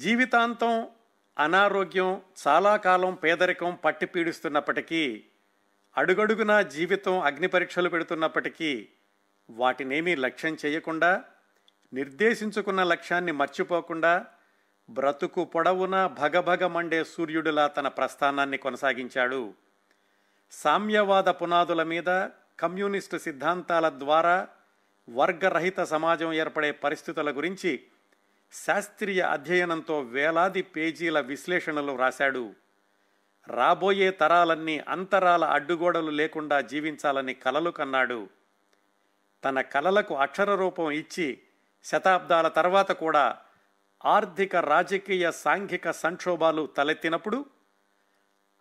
జీవితాంతం అనారోగ్యం చాలా కాలం పేదరికం పట్టి పీడిస్తున్నప్పటికీ అడుగడుగునా జీవితం అగ్ని పరీక్షలు పెడుతున్నప్పటికీ వాటినేమీ లక్ష్యం చేయకుండా నిర్దేశించుకున్న లక్ష్యాన్ని మర్చిపోకుండా బ్రతుకు పొడవునా భగభగ మండే సూర్యుడిలా తన ప్రస్థానాన్ని కొనసాగించాడు. సామ్యవాద పునాదుల మీద కమ్యూనిస్టు సిద్ధాంతాల ద్వారా వర్గరహిత సమాజం ఏర్పడే పరిస్థితుల గురించి శాస్త్రీయ అధ్యయనంతో వేలాది పేజీల విశ్లేషణలు రాశాడు. రాబోయే తరాలన్నీ అంతరాల అడ్డుగోడలు లేకుండా జీవించాలని కలలు కన్నాడు. తన కలలకు అక్షర రూపం ఇచ్చి శతాబ్దాల తర్వాత కూడా ఆర్థిక రాజకీయ సాంఘిక సంక్షోభాలు తలెత్తినప్పుడు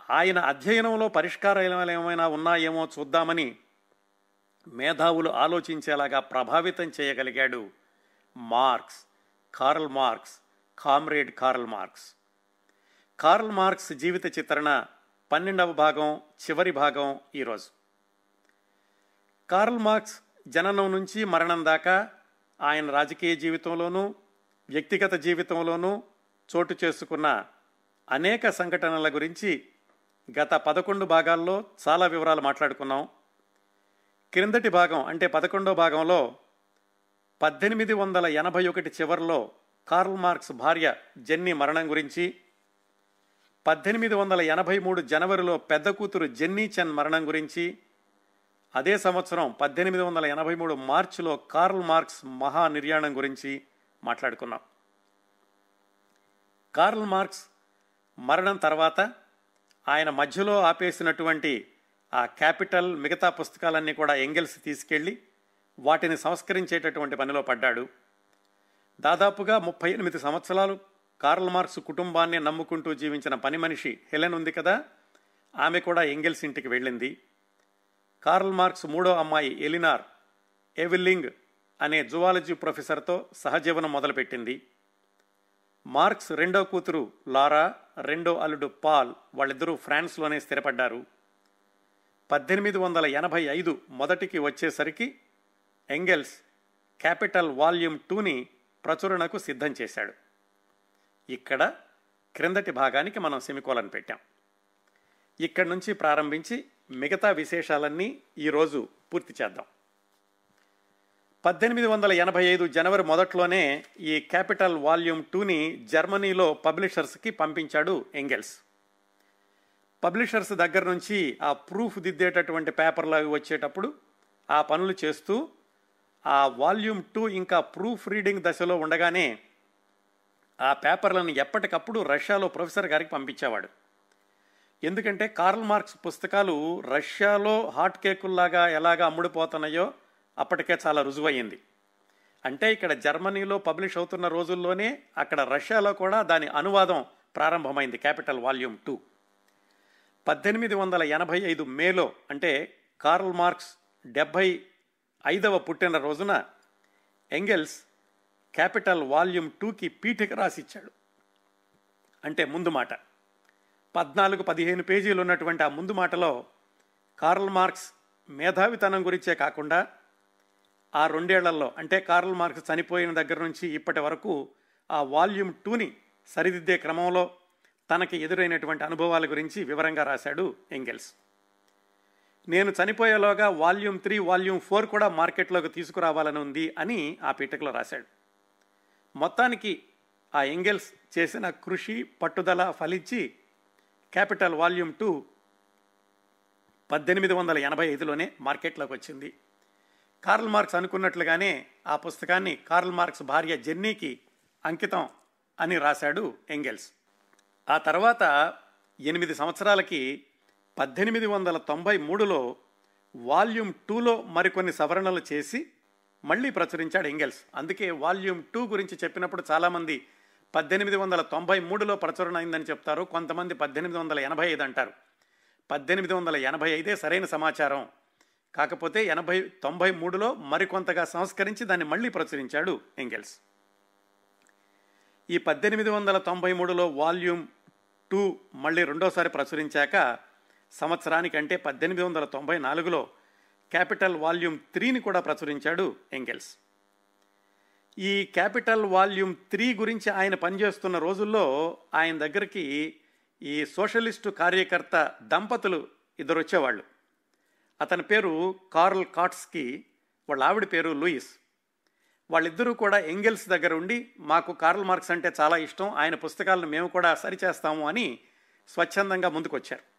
ఆయన అధ్యయనంలో పరిష్కారాలు ఏమైనా ఉన్నాయేమో చూద్దామని మేధావులు ఆలోచించేలాగా ప్రభావితం చేయగలిగాడు Marx. Karl Marx comrade Karl Marx Karl Marx జీవిత చిత్రణ పన్నెండవ భాగం చివరి భాగం ఈరోజు కార్ల్ మార్క్స్ జననం నుంచి మరణం దాకా ఆయన రాజకీయ జీవితంలోనూ వ్యక్తిగత జీవితంలోనూ చోటు చేసుకున్న అనేక సంఘటనల గురించి గత పదకొండు భాగాల్లో చాలా వివరాలు మాట్లాడుకున్నాం. క్రిందటి భాగం అంటే పదకొండో భాగంలో పద్దెనిమిది వందల ఎనభై ఒకటి చివరిలో కార్ల్ మార్క్స్ భార్య జెన్నీ మరణం గురించి పద్దెనిమిది వందల ఎనభై మూడు జనవరిలో పెద్ద కూతురు జెన్నీ చెన్ మరణం గురించి అదే సంవత్సరం పద్దెనిమిది వందల ఎనభై మూడు మార్చిలో కార్ల్ మార్క్స్ మహా నిర్యాణం గురించి మాట్లాడుకున్నాం. కార్ల్ మార్క్స్ మరణం తర్వాత ఆయన మధ్యలో ఆపేసినటువంటి ఆ క్యాపిటల్ మిగతా పుస్తకాలన్నీ కూడా ఎంగెల్స్ తీసుకెళ్ళి వాటిని సంస్కరించేటటువంటి పనిలో పడ్డాడు. దాదాపుగా ముప్పై ఎనిమిది సంవత్సరాలు కార్ల్ మార్క్స్ కుటుంబాన్ని నమ్ముకుంటూ జీవించిన పని మనిషి హెలెన్ ఉంది కదా? ఆమె కూడా ఎంగెల్స్ ఇంటికి వెళ్ళింది. కార్ల్ మార్క్స్ మూడో అమ్మాయి ఎలినార్ ఎవిల్లింగ్ అనే జువాలజీ ప్రొఫెసర్తో సహజీవనం మొదలుపెట్టింది. మార్క్స్ రెండో కూతురు లారా రెండో అల్లుడు పాల్ వాళ్ళిద్దరూ ఫ్రాన్స్లోనే స్థిరపడ్డారు. పద్దెనిమిది వందల ఎనభై ఐదు మొదటికి వచ్చేసరికి ఎంగెల్స్ క్యాపిటల్ వాల్యూమ్ టూని ప్రచురణకు సిద్ధం చేశాడు. ఇక్కడ క్రిందటి భాగానికి మనం సెమికోలను పెట్టాం. ఇక్కడి నుంచి ప్రారంభించి మిగతా విశేషాలన్నీ ఈరోజు పూర్తి చేద్దాం. పద్దెనిమిది వందల ఎనభై ఐదు జనవరి మొదట్లోనే ఈ క్యాపిటల్ వాల్యూమ్ టూని జర్మనీలో పబ్లిషర్స్కి పంపించాడు ఎంగెల్స్. పబ్లిషర్స్ దగ్గర నుంచి ఆ ప్రూఫ్ దిద్దేటటువంటి పేపర్లు అవి వచ్చేటప్పుడు ఆ పనులు చేస్తూ ఆ వాల్యూమ్ టూ ఇంకా ప్రూఫ్ రీడింగ్ దశలో ఉండగానే ఆ పేపర్లను ఎప్పటికప్పుడు రష్యాలో ప్రొఫెసర్ గారికి పంపించేవాడు. ఎందుకంటే కార్ల్ మార్క్స్ పుస్తకాలు రష్యాలో హాట్ కేకుల్లాగా ఎలాగా అమ్ముడుపోతున్నాయో అప్పటికే చాలా రుజువయ్యింది. అంటే ఇక్కడ జర్మనీలో పబ్లిష్ అవుతున్న రోజుల్లోనే అక్కడ రష్యాలో కూడా దాని అనువాదం ప్రారంభమైంది క్యాపిటల్ వాల్యూమ్ టూ. పద్దెనిమిది వందల ఎనభై ఐదు మేలో అంటే కార్ల్ మార్క్స్ డెబ్భై ఐదవ పుట్టిన రోజున ఎంగెల్స్ క్యాపిటల్ వాల్యూమ్ టూకి పీఠిక రాసిచ్చాడు. అంటే ముందు మాట. పద్నాలుగు పదిహేను పేజీలు ఉన్నటువంటి ఆ ముందు మాటలో కార్ల్ మార్క్స్ మేధావితనం గురించే కాకుండా ఆ రెండేళ్ళలో అంటే కార్ల్ మార్క్స్ చనిపోయిన దగ్గర నుంచి ఇప్పటి వరకు ఆ వాల్యూమ్ టూని సరిదిద్దే క్రమంలో తనకి ఎదురైనటువంటి అనుభవాల గురించి వివరంగా రాశాడు ఎంగెల్స్. నేను చనిపోయేలోగా వాల్యూమ్ త్రీ వాల్యూమ్ ఫోర్ కూడా మార్కెట్లోకి తీసుకురావాలని ఉంది అని ఆ పీఠకలో రాశాడు. మొత్తానికి ఆ ఎంగెల్స్ చేసిన కృషి పట్టుదల ఫలించి క్యాపిటల్ వాల్యూమ్ టూ పద్దెనిమిది వందల ఎనభై ఐదులోనే మార్కెట్లోకి వచ్చింది. కార్ల్ మార్క్స్ అనుకున్నట్లుగానే ఆ పుస్తకాన్ని కార్ల్ మార్క్స్ భార్య జెన్నీకి అంకితం అని రాశాడు ఎంగెల్స్. ఆ తర్వాత ఎనిమిది సంవత్సరాలకి పద్దెనిమిది వందల తొంభై మూడులో వాల్యూమ్ టూలో మరికొన్ని సవరణలు చేసి మళ్ళీ ప్రచురించాడు ఎంగెల్స్ అందుకే వాల్యూమ్ టూ గురించి చెప్పినప్పుడు చాలామంది పద్దెనిమిది వందల తొంభై మూడులో ప్రచురణ అయిందని చెప్తారు కొంతమంది పద్దెనిమిది వందల ఎనభై ఐదు అంటారు. పద్దెనిమిది వందల ఎనభై ఐదే సరైన సమాచారం. కాకపోతే ఎనభై తొంభై మూడులో మరికొంతగా సంస్కరించి దాన్ని మళ్ళీ ప్రచురించాడు ఎంగెల్స్ ఈ పద్దెనిమిది వందల తొంభై మూడులో వాల్యూమ్ టూ మళ్ళీ రెండోసారి ప్రచురించాక సంవత్సరానికి అంటే పద్దెనిమిది వందల తొంభై నాలుగులో క్యాపిటల్ వాల్యూమ్ త్రీని కూడా ప్రచురించాడు ఎంగెల్స్. ఈ క్యాపిటల్ వాల్యూమ్ త్రీ గురించి ఆయన పనిచేస్తున్న రోజుల్లో ఆయన దగ్గరికి ఈ సోషలిస్టు కార్యకర్త దంపతులు ఇద్దరు వచ్చేవాళ్ళు అతని పేరు కార్ల్ కాట్స్కి వాళ్ళ ఆవిడ పేరు లూయిస్. వాళ్ళిద్దరూ కూడా ఎంగెల్స్ దగ్గర ఉండి మాకు కార్ల్ మార్క్స్ అంటే చాలా ఇష్టం ఆయన పుస్తకాలను మేము కూడా సరిచేస్తాము అని స్వచ్ఛందంగా ముందుకొచ్చారు.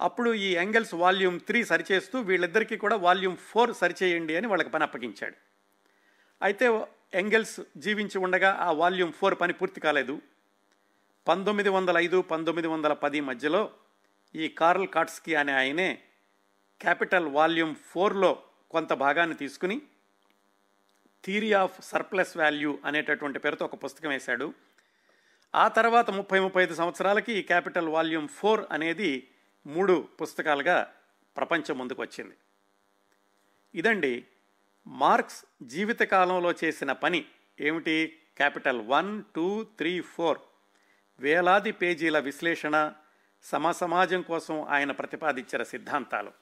అప్పుడు ఈ ఎంగెల్స్ వాల్యూమ్ త్రీ సరిచేస్తూ వీళ్ళిద్దరికీ కూడా వాల్యూమ్ ఫోర్ సరిచేయండి అని వాళ్ళకి పని అప్పగించాడు. అయితే ఎంగెల్స్ జీవించి ఉండగా ఆ వాల్యూమ్ ఫోర్ పని పూర్తి కాలేదు. పంతొమ్మిది వందల ఐదు పంతొమ్మిది వందల పది మధ్యలో ఈ కార్ల్ కాట్స్కి అనే ఆయనే క్యాపిటల్ వాల్యూమ్ ఫోర్లో కొంత భాగాన్ని తీసుకుని థీరీ ఆఫ్ సర్ప్లస్ వాల్యూ అనేటటువంటి పేరుతో ఒక పుస్తకం వేశాడు. ఆ తర్వాత ముప్పై ముప్పై ఐదు సంవత్సరాలకి ఈ క్యాపిటల్ వాల్యూమ్ ఫోర్ అనేది మూడు పుస్తకాలుగా ప్రపంచం ముందుకు వచ్చింది. ఇదండి మార్క్స్ జీవితకాలంలో చేసిన పని ఏమిటి? Capital one two three four. వేలాది పేజీల విశ్లేషణ సమసమాజం కోసం ఆయన ప్రతిపాదించిన సిద్ధాంతాలు.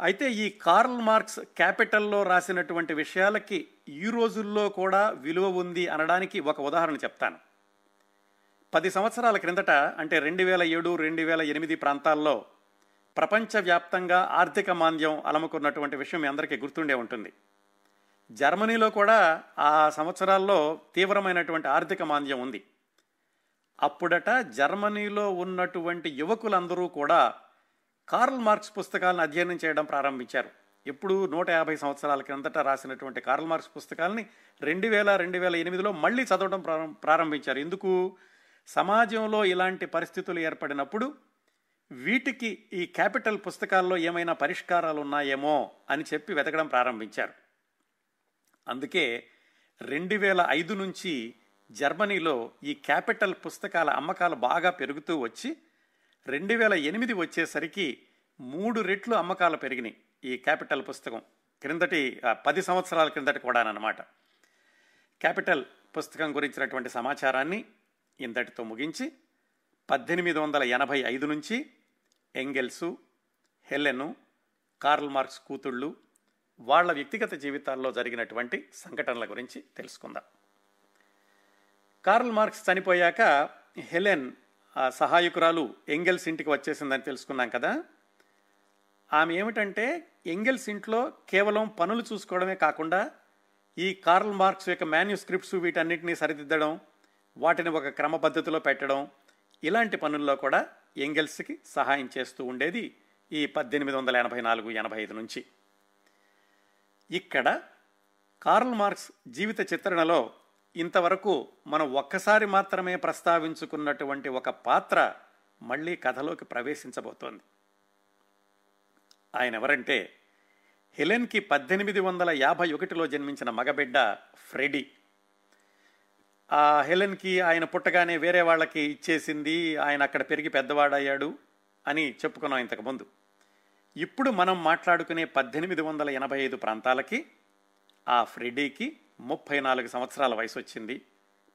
అయితే ఈ కార్ల్ మార్క్స్ క్యాపిటల్లో రాసినటువంటి విషయాలకి ఈ రోజుల్లో కూడా విలువ ఉంది అనడానికి ఒక ఉదాహరణ చెప్తాను. పది సంవత్సరాల క్రిందట అంటే రెండు వేల ఏడు రెండు వేల ఎనిమిది ప్రాంతాల్లో ప్రపంచవ్యాప్తంగా ఆర్థిక మాంద్యం అలముకున్నటువంటి విషయం మీ అందరికీ గుర్తుండే ఉంటుంది. జర్మనీలో కూడా ఆ సంవత్సరాల్లో తీవ్రమైనటువంటి ఆర్థిక మాంద్యం ఉంది. అప్పుడట జర్మనీలో ఉన్నటువంటి యువకులందరూ కూడా కార్ల్ మార్క్స్ పుస్తకాలను అధ్యయనం చేయడం ప్రారంభించారు. ఎప్పుడు నూట యాభై సంవత్సరాల క్రిందట రాసినటువంటి కార్ల్ మార్క్స్ పుస్తకాలని రెండు వేల రెండు వేల ఎనిమిదిలో మళ్ళీ చదవడం ప్రారంభించారు. ఎందుకు? సమాజంలో ఇలాంటి పరిస్థితులు ఏర్పడినప్పుడు వీటికి ఈ క్యాపిటల్ పుస్తకాల్లో ఏమైనా పరిష్కారాలు ఉన్నాయేమో అని చెప్పి వెతకడం ప్రారంభించారు. అందుకే రెండు వేల ఐదు నుంచి జర్మనీలో ఈ క్యాపిటల్ పుస్తకాల అమ్మకాలు బాగా పెరుగుతూ వచ్చి రెండు వేల ఎనిమిది వచ్చేసరికి మూడు రెట్లు అమ్మకాలు పెరిగినాయి ఈ క్యాపిటల్ పుస్తకం. క్రిందటి పది సంవత్సరాల క్రిందటి కూడానమాట క్యాపిటల్ పుస్తకం గురించినటువంటి సమాచారాన్ని ఇంతటితో ముగించి పద్దెనిమిది వందల ఎనభై ఐదు నుంచి ఎంగెల్సు హెలెను కార్ల్ మార్క్స్ కూతుళ్ళు వాళ్ళ వ్యక్తిగత జీవితాల్లో జరిగినటువంటి సంఘటనల గురించి తెలుసుకుందాం. కార్ల్ మార్క్స్ చనిపోయాక హెలెన్ సహాయకురాలు ఎంగెల్స్ ఇంటికి వచ్చేసిందని తెలుసుకున్నాం కదా. ఆమె ఏమిటంటే ఎంగెల్స్ ఇంట్లో కేవలం పనులు చూసుకోవడమే కాకుండా ఈ కార్ల్ మార్క్స్ యొక్క మాన్యుస్క్రిప్ట్స్ వీటన్నిటినీ సరిదిద్దడం వాటిని ఒక క్రమ పద్ధతిలో పెట్టడం ఇలాంటి పనుల్లో కూడా ఎంగెల్స్కి సహాయం చేస్తూ ఉండేది ఈ పద్దెనిమిది వందల ఎనభై నాలుగు ఎనభై ఐదు నుంచి. ఇక్కడ కార్ల్ మార్క్స్ జీవిత చిత్రణలో ఇంతవరకు మనం ఒక్కసారి మాత్రమే ప్రస్తావించుకున్నటువంటి ఒక పాత్ర మళ్ళీ కథలోకి ప్రవేశించబోతోంది. ఆయన ఎవరంటే హెలెన్కి పద్దెనిమిది వందల యాభై ఒకటిలో జన్మించిన మగబిడ్డ ఫ్రెడీ. ఆ హెలెన్కి ఆయన పుట్టగానే వేరే వాళ్ళకి ఇచ్చేసింది ఆయన అక్కడ పెరిగి పెద్దవాడయ్యాడు అని చెప్పుకున్నాం ఇంతకుముందు ఇప్పుడు మనం మాట్లాడుకునే పద్దెనిమిది వందల ఎనభై ఐదు ప్రాంతాలకి ఆ ఫ్రెడీకి ముప్పై నాలుగు సంవత్సరాల వయసు వచ్చింది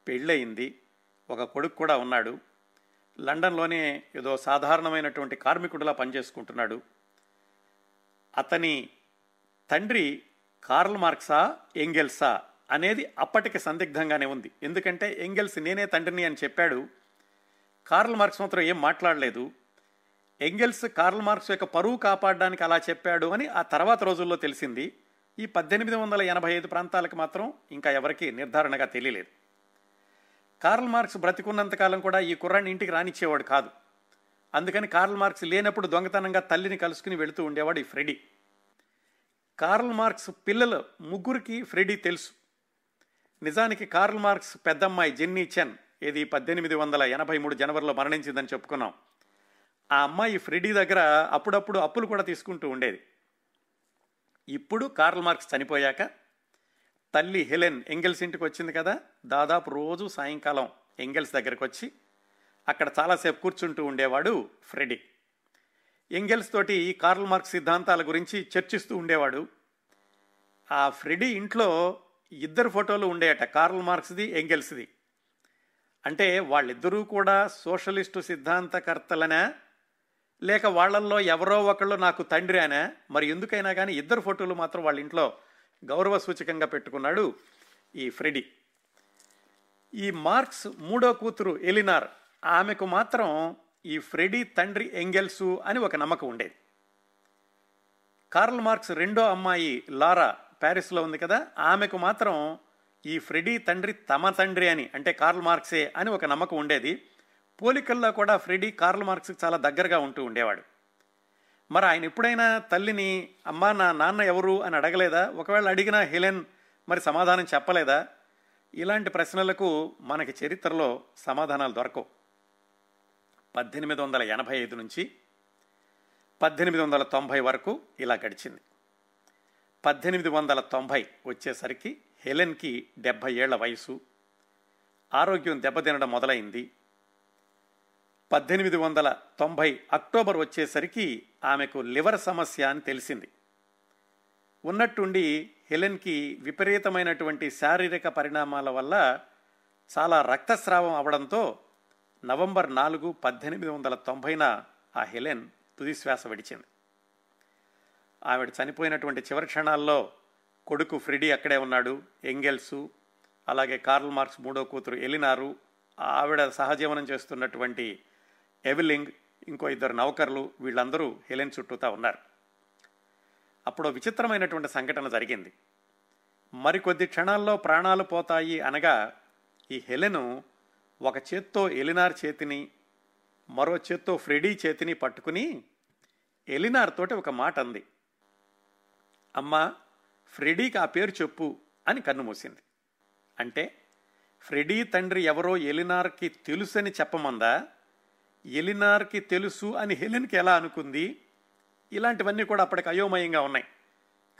పెళ్ళయింది ఒక కొడుకు కూడా ఉన్నాడు. లండన్లోనే ఏదో సాధారణమైనటువంటి కార్మికుడిలా పనిచేసుకుంటున్నాడు. అతని తండ్రి కార్ల్ మార్క్సా ఎంగెల్సా అనేది అప్పటికి సందిగ్ధంగానే ఉంది. ఎందుకంటే ఎంగెల్స్ నేనే తండ్రిని అని చెప్పాడు. కార్ల్ మార్క్స్ మాత్రం ఏం మాట్లాడలేదు. ఎంగెల్స్ కార్ల్ మార్క్స్ యొక్క పరువు కాపాడడానికి అలా చెప్పాడు అని ఆ తర్వాత రోజుల్లో తెలిసింది. ఈ పద్దెనిమిది వందల ఎనభై ఐదు ప్రాంతాలకు మాత్రం ఇంకా ఎవరికీ నిర్ధారణగా తెలియలేదు. కార్ల్ మార్క్స్ బ్రతికున్నంతకాలం కూడా ఈ కుర్రాన్ని ఇంటికి రానిచ్చేవాడు కాదు. అందుకని కార్ల్ మార్క్స్ లేనప్పుడు దొంగతనంగా తల్లిని కలుసుకుని వెళుతూ ఉండేవాడు ఈ ఫ్రెడీ కార్ల్ మార్క్స్ పిల్లలు ముగ్గురికి ఫ్రెడీ తెలుసు. నిజానికి కార్ల్ మార్క్స్ పెద్దమ్మాయి జెన్నీ చెన్ ఇది పద్దెనిమిది వందల ఎనభై మూడు జనవరిలో మరణించిందని చెప్పుకున్నాం. ఆ అమ్మాయి ఫ్రెడీ దగ్గర అప్పుడప్పుడు అప్పులు కూడా తీసుకుంటూ ఉండేది. ఇప్పుడు కార్ల్ మార్క్స్ చనిపోయాక తల్లి హెలెన్ ఎంగెల్స్ ఇంటికి వచ్చింది కదా దాదాపు రోజు సాయంకాలం ఎంగెల్స్ దగ్గరకు వచ్చి అక్కడ చాలాసేపు కూర్చుంటూ ఉండేవాడు ఫ్రెడీ ఎంగెల్స్ తోటి కార్ల్ మార్క్స్ సిద్ధాంతాల గురించి చర్చిస్తూ ఉండేవాడు. ఆ ఫ్రెడీ ఇంట్లో ఇద్దరు ఫోటోలు ఉండేయట కార్ల్ మార్క్స్ది ఎంగెల్స్ది. అంటే వాళ్ళిద్దరూ కూడా సోషలిస్టు సిద్ధాంతకర్తలనా? లేక వాళ్ళల్లో ఎవరో ఒకళ్ళు నాకు తండ్రి అనా మరి ఎందుకైనా కానీ ఇద్దరు ఫోటోలు మాత్రం వాళ్ళ ఇంట్లో గౌరవ సూచకంగా పెట్టుకున్నాడు ఈ ఫ్రెడీ ఈ మార్క్స్ మూడో కూతురు ఎలినార్ ఆమెకు మాత్రం ఈ ఫ్రెడీ తండ్రి ఎంగెల్సు అని ఒక నమ్మకం ఉండేది. కార్ల్ మార్క్స్ రెండో అమ్మాయి లారా ప్యారిస్లో ఉంది కదా ఆమెకు మాత్రం ఈ ఫ్రెడీ తండ్రి తమ తండ్రి అని అంటే కార్ల్ మార్క్సే అని ఒక నమ్మకం ఉండేది. పోలికల్లో కూడా ఫ్రెడీ కార్ల్ మార్క్స్కి చాలా దగ్గరగా ఉంటూ ఉండేవాడు. మరి ఆయన ఎప్పుడైనా తల్లిని అమ్మా నా నాన్న ఎవరు? అని అడగలేదా? ఒకవేళ అడిగినా హెలెన్ మరి సమాధానం చెప్పలేదా? ఇలాంటి ప్రశ్నలకు మనకి చరిత్రలో సమాధానాలు దొరకవు. పద్దెనిమిది వందల ఎనభై ఐదు నుంచి పద్దెనిమిది వందల తొంభై వరకు ఇలా గడిచింది. పద్దెనిమిది వందల తొంభై వచ్చేసరికి హెలెన్కి డెబ్భై ఏళ్ళ వయసు. ఆరోగ్యం దెబ్బతినడం మొదలైంది. పద్దెనిమిది వందల తొంభై అక్టోబర్ వచ్చేసరికి ఆమెకు లివర్ సమస్య అని తెలిసింది. ఉన్నట్టుండి హెలెన్కి విపరీతమైనటువంటి శారీరక పరిణామాల వల్ల చాలా రక్తస్రావం అవడంతో నవంబర్ నాలుగు పద్దెనిమిది వందల తొంభైన ఆ హెలెన్ తుదిశ్వాస విడిచింది. ఆవిడ చనిపోయినటువంటి చివరి క్షణాల్లో కొడుకు ఫ్రిడీ అక్కడే ఉన్నాడు ఎంగెల్సు అలాగే కార్ల్ మార్క్స్ మూడో కూతురు ఎలినారు ఆవిడ సహజీవనం చేస్తున్నటువంటి ఎవిలింగ్ ఇంకో ఇద్దరు నౌకర్లు వీళ్ళందరూ హెలెన్ చుట్టూతా ఉన్నారు. అప్పుడు విచిత్రమైనటువంటి సంఘటన జరిగింది. మరికొద్ది క్షణాల్లో ప్రాణాలు పోతాయి అనగా ఈ హెలెను ఒక చేత్తో ఎలినార్ చేతిని మరో చేత్తో ఫ్రెడీ చేతిని పట్టుకుని ఎలినార్ తోటి ఒక మాట అంది అమ్మా ఫ్రెడీకి ఆ పేరు చెప్పు అని కన్నుమూసింది అంటే ఫ్రెడీ తండ్రి ఎవరో ఎలినార్కి తెలుసని చెప్పమందా? ఎలినార్కి తెలుసు అని హెలెన్కి ఎలా అనుకుంది? ఇలాంటివన్నీ కూడా అప్పటికి అయోమయంగా ఉన్నాయి.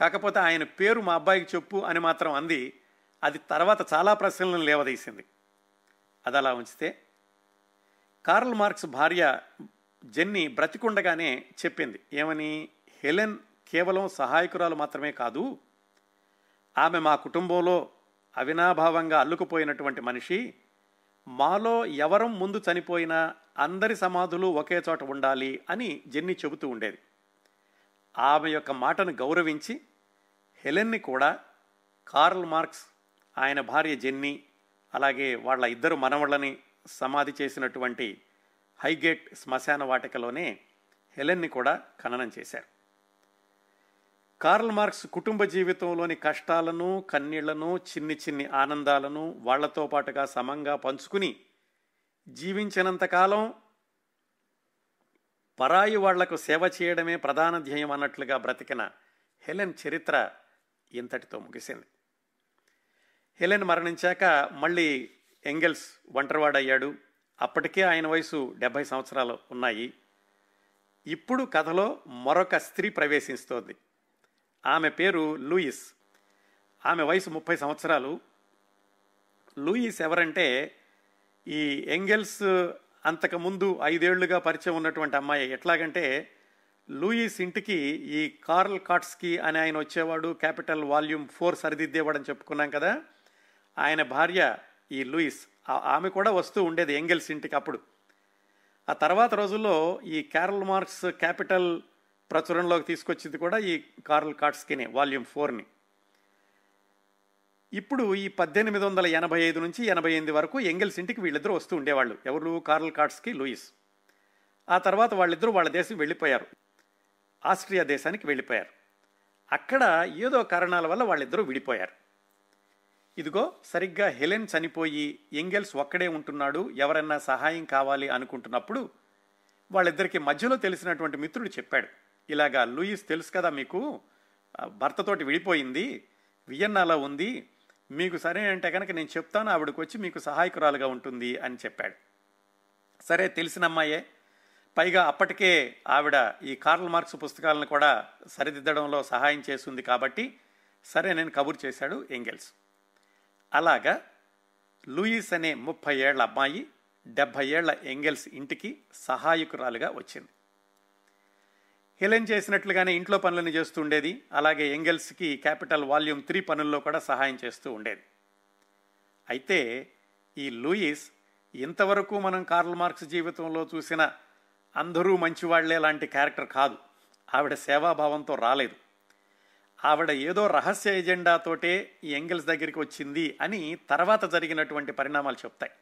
కాకపోతే ఆయన పేరు మా అబ్బాయికి చెప్పు అని మాత్రం అంది. అది తర్వాత చాలా ప్రశ్నలను లేవదీసింది. అది అలా ఉంచితే కార్ల్ మార్క్స్ భార్య జెన్నీ బ్రతికుండగానే చెప్పింది. ఏమని? హెలెన్ కేవలం సహాయకురాలు మాత్రమే కాదు ఆమె మా కుటుంబంలో అవినాభావంగా అల్లుకుపోయినటువంటి మనిషి మాలో ఎవరం ముందు చనిపోయినా అందరి సమాధులు ఒకే చోట ఉండాలి అని జెన్నీ చెబుతూ ఉండేది. ఆమె యొక్క మాటను గౌరవించి హెలెన్ని కూడా కార్ల్ మార్క్స్ ఆయన భార్య జెన్నీ అలాగే వాళ్ళ ఇద్దరు మనవళ్ళని సమాధి చేసినటువంటి హైగేట్ శ్మశాన వాటికలోనే హెలెన్ని కూడా ఖననం చేశారు. కార్ల్ మార్క్స్ కుటుంబ జీవితంలోని కష్టాలను కన్నీళ్ళను చిన్ని చిన్ని ఆనందాలను వాళ్ళతో పాటుగా సమంగా పంచుకుని జీవించినంతకాలం పరాయి వాళ్ళకు సేవ చేయడమే ప్రధాన ధ్యేయం అన్నట్లుగా బ్రతికిన హెలెన్ చరిత్ర ఇంతటితో ముగిసింది. హెలెన్ మరణించాక మళ్ళీ ఎంగెల్స్ ఒంటరివాడయ్యాడు. అప్పటికే ఆయన వయసు డెబ్భై సంవత్సరాలు ఉన్నాయి. ఇప్పుడు కథలో మరొక స్త్రీ ప్రవేశిస్తోంది. ఆమె పేరు లూయిస్. ఆమె వయసు ముప్పై సంవత్సరాలు. లూయిస్ ఎవరంటే ఈ ఎంగెల్స్ అంతకుముందు ఐదేళ్ళుగా పరిచయం ఉన్నటువంటి అమ్మాయి. ఎట్లాగంటే లూయిస్ ఇంటికి ఈ కార్ల్ కాట్స్కి అని ఆయన వచ్చేవాడు క్యాపిటల్ వాల్యూమ్ ఫోర్ సరిదిద్దేవాడని చెప్పుకున్నాం కదా. ఆయన భార్య ఈ లూయిస్. ఆమె కూడా వస్తూ ఉండేది ఎంగెల్స్ ఇంటికి అప్పుడు. ఆ తర్వాత రోజుల్లో ఈ క్యారల్ మార్క్స్ క్యాపిటల్ ప్రచురణలోకి తీసుకొచ్చింది కూడా ఈ కార్ల్ కాట్స్కినే వాల్యూమ్ ఫోర్ని. ఇప్పుడు ఈ పద్దెనిమిది వందల ఎనభై ఐదు నుంచి ఎనభై ఎనిమిది వరకు ఎంగెల్స్ ఇంటికి వీళ్ళిద్దరూ వస్తూ ఉండేవాళ్ళు. ఎవరు? Karl Kautsky Louise. ఆ తర్వాత వాళ్ళిద్దరూ వాళ్ళ దేశం వెళ్ళిపోయారు. ఆస్ట్రియా దేశానికి వెళ్ళిపోయారు. అక్కడ ఏదో కారణాల వల్ల వాళ్ళిద్దరూ విడిపోయారు. ఇదిగో సరిగ్గా హెలెన్ చనిపోయి ఎంగెల్స్ ఒక్కడే ఉంటున్నాడు ఎవరన్నా సహాయం కావాలి అనుకుంటున్నప్పుడు వాళ్ళిద్దరికి మధ్యలో తెలిసినటువంటి మిత్రుడు చెప్పాడు. ఇలాగా లూయిస్ తెలుసు కదా మీకు? భర్తతోటి విడిపోయింది వియన్నాలో ఉంది. మీకు సరే అంటే కనుక నేను చెప్తాను ఆవిడకు వచ్చి మీకు సహాయకురాలుగా ఉంటుంది అని చెప్పాడు. సరే తెలిసిన అమ్మాయే. పైగా అప్పటికే ఆవిడ ఈ కార్ల్ మార్క్స్ పుస్తకాలను కూడా సరిదిద్దడంలో సహాయం చేస్తుంది కాబట్టి సరే నేను కబుర్ చేశాడు ఎంగెల్స్. అలాగా లూయిస్ అనే ముప్పై ఏళ్ళ అమ్మాయి డెబ్భై ఏళ్ళ ఎంగెల్స్ ఇంటికి సహాయకురాలుగా వచ్చింది. హెలెన్ చేసినట్లుగానే ఇంట్లో పనులను చేస్తూ ఉండేది. అలాగే ఎంగెల్స్కి క్యాపిటల్ వాల్యూమ్ త్రీ పనుల్లో కూడా సహాయం చేస్తూ ఉండేది. అయితే ఈ లూయిస్ ఇంతవరకు మనం కార్ల్ మార్క్స్ జీవితంలో చూసిన అందరూ మంచివాళ్ళే లాంటి క్యారెక్టర్ కాదు. ఆవిడ సేవాభావంతో రాలేదు. ఆవిడ ఏదో రహస్య ఎజెండాతోటే ఈ ఎంగిల్స్ దగ్గరికి వచ్చింది అని తర్వాత జరిగినటువంటి పరిణామాలు చెప్తాయి.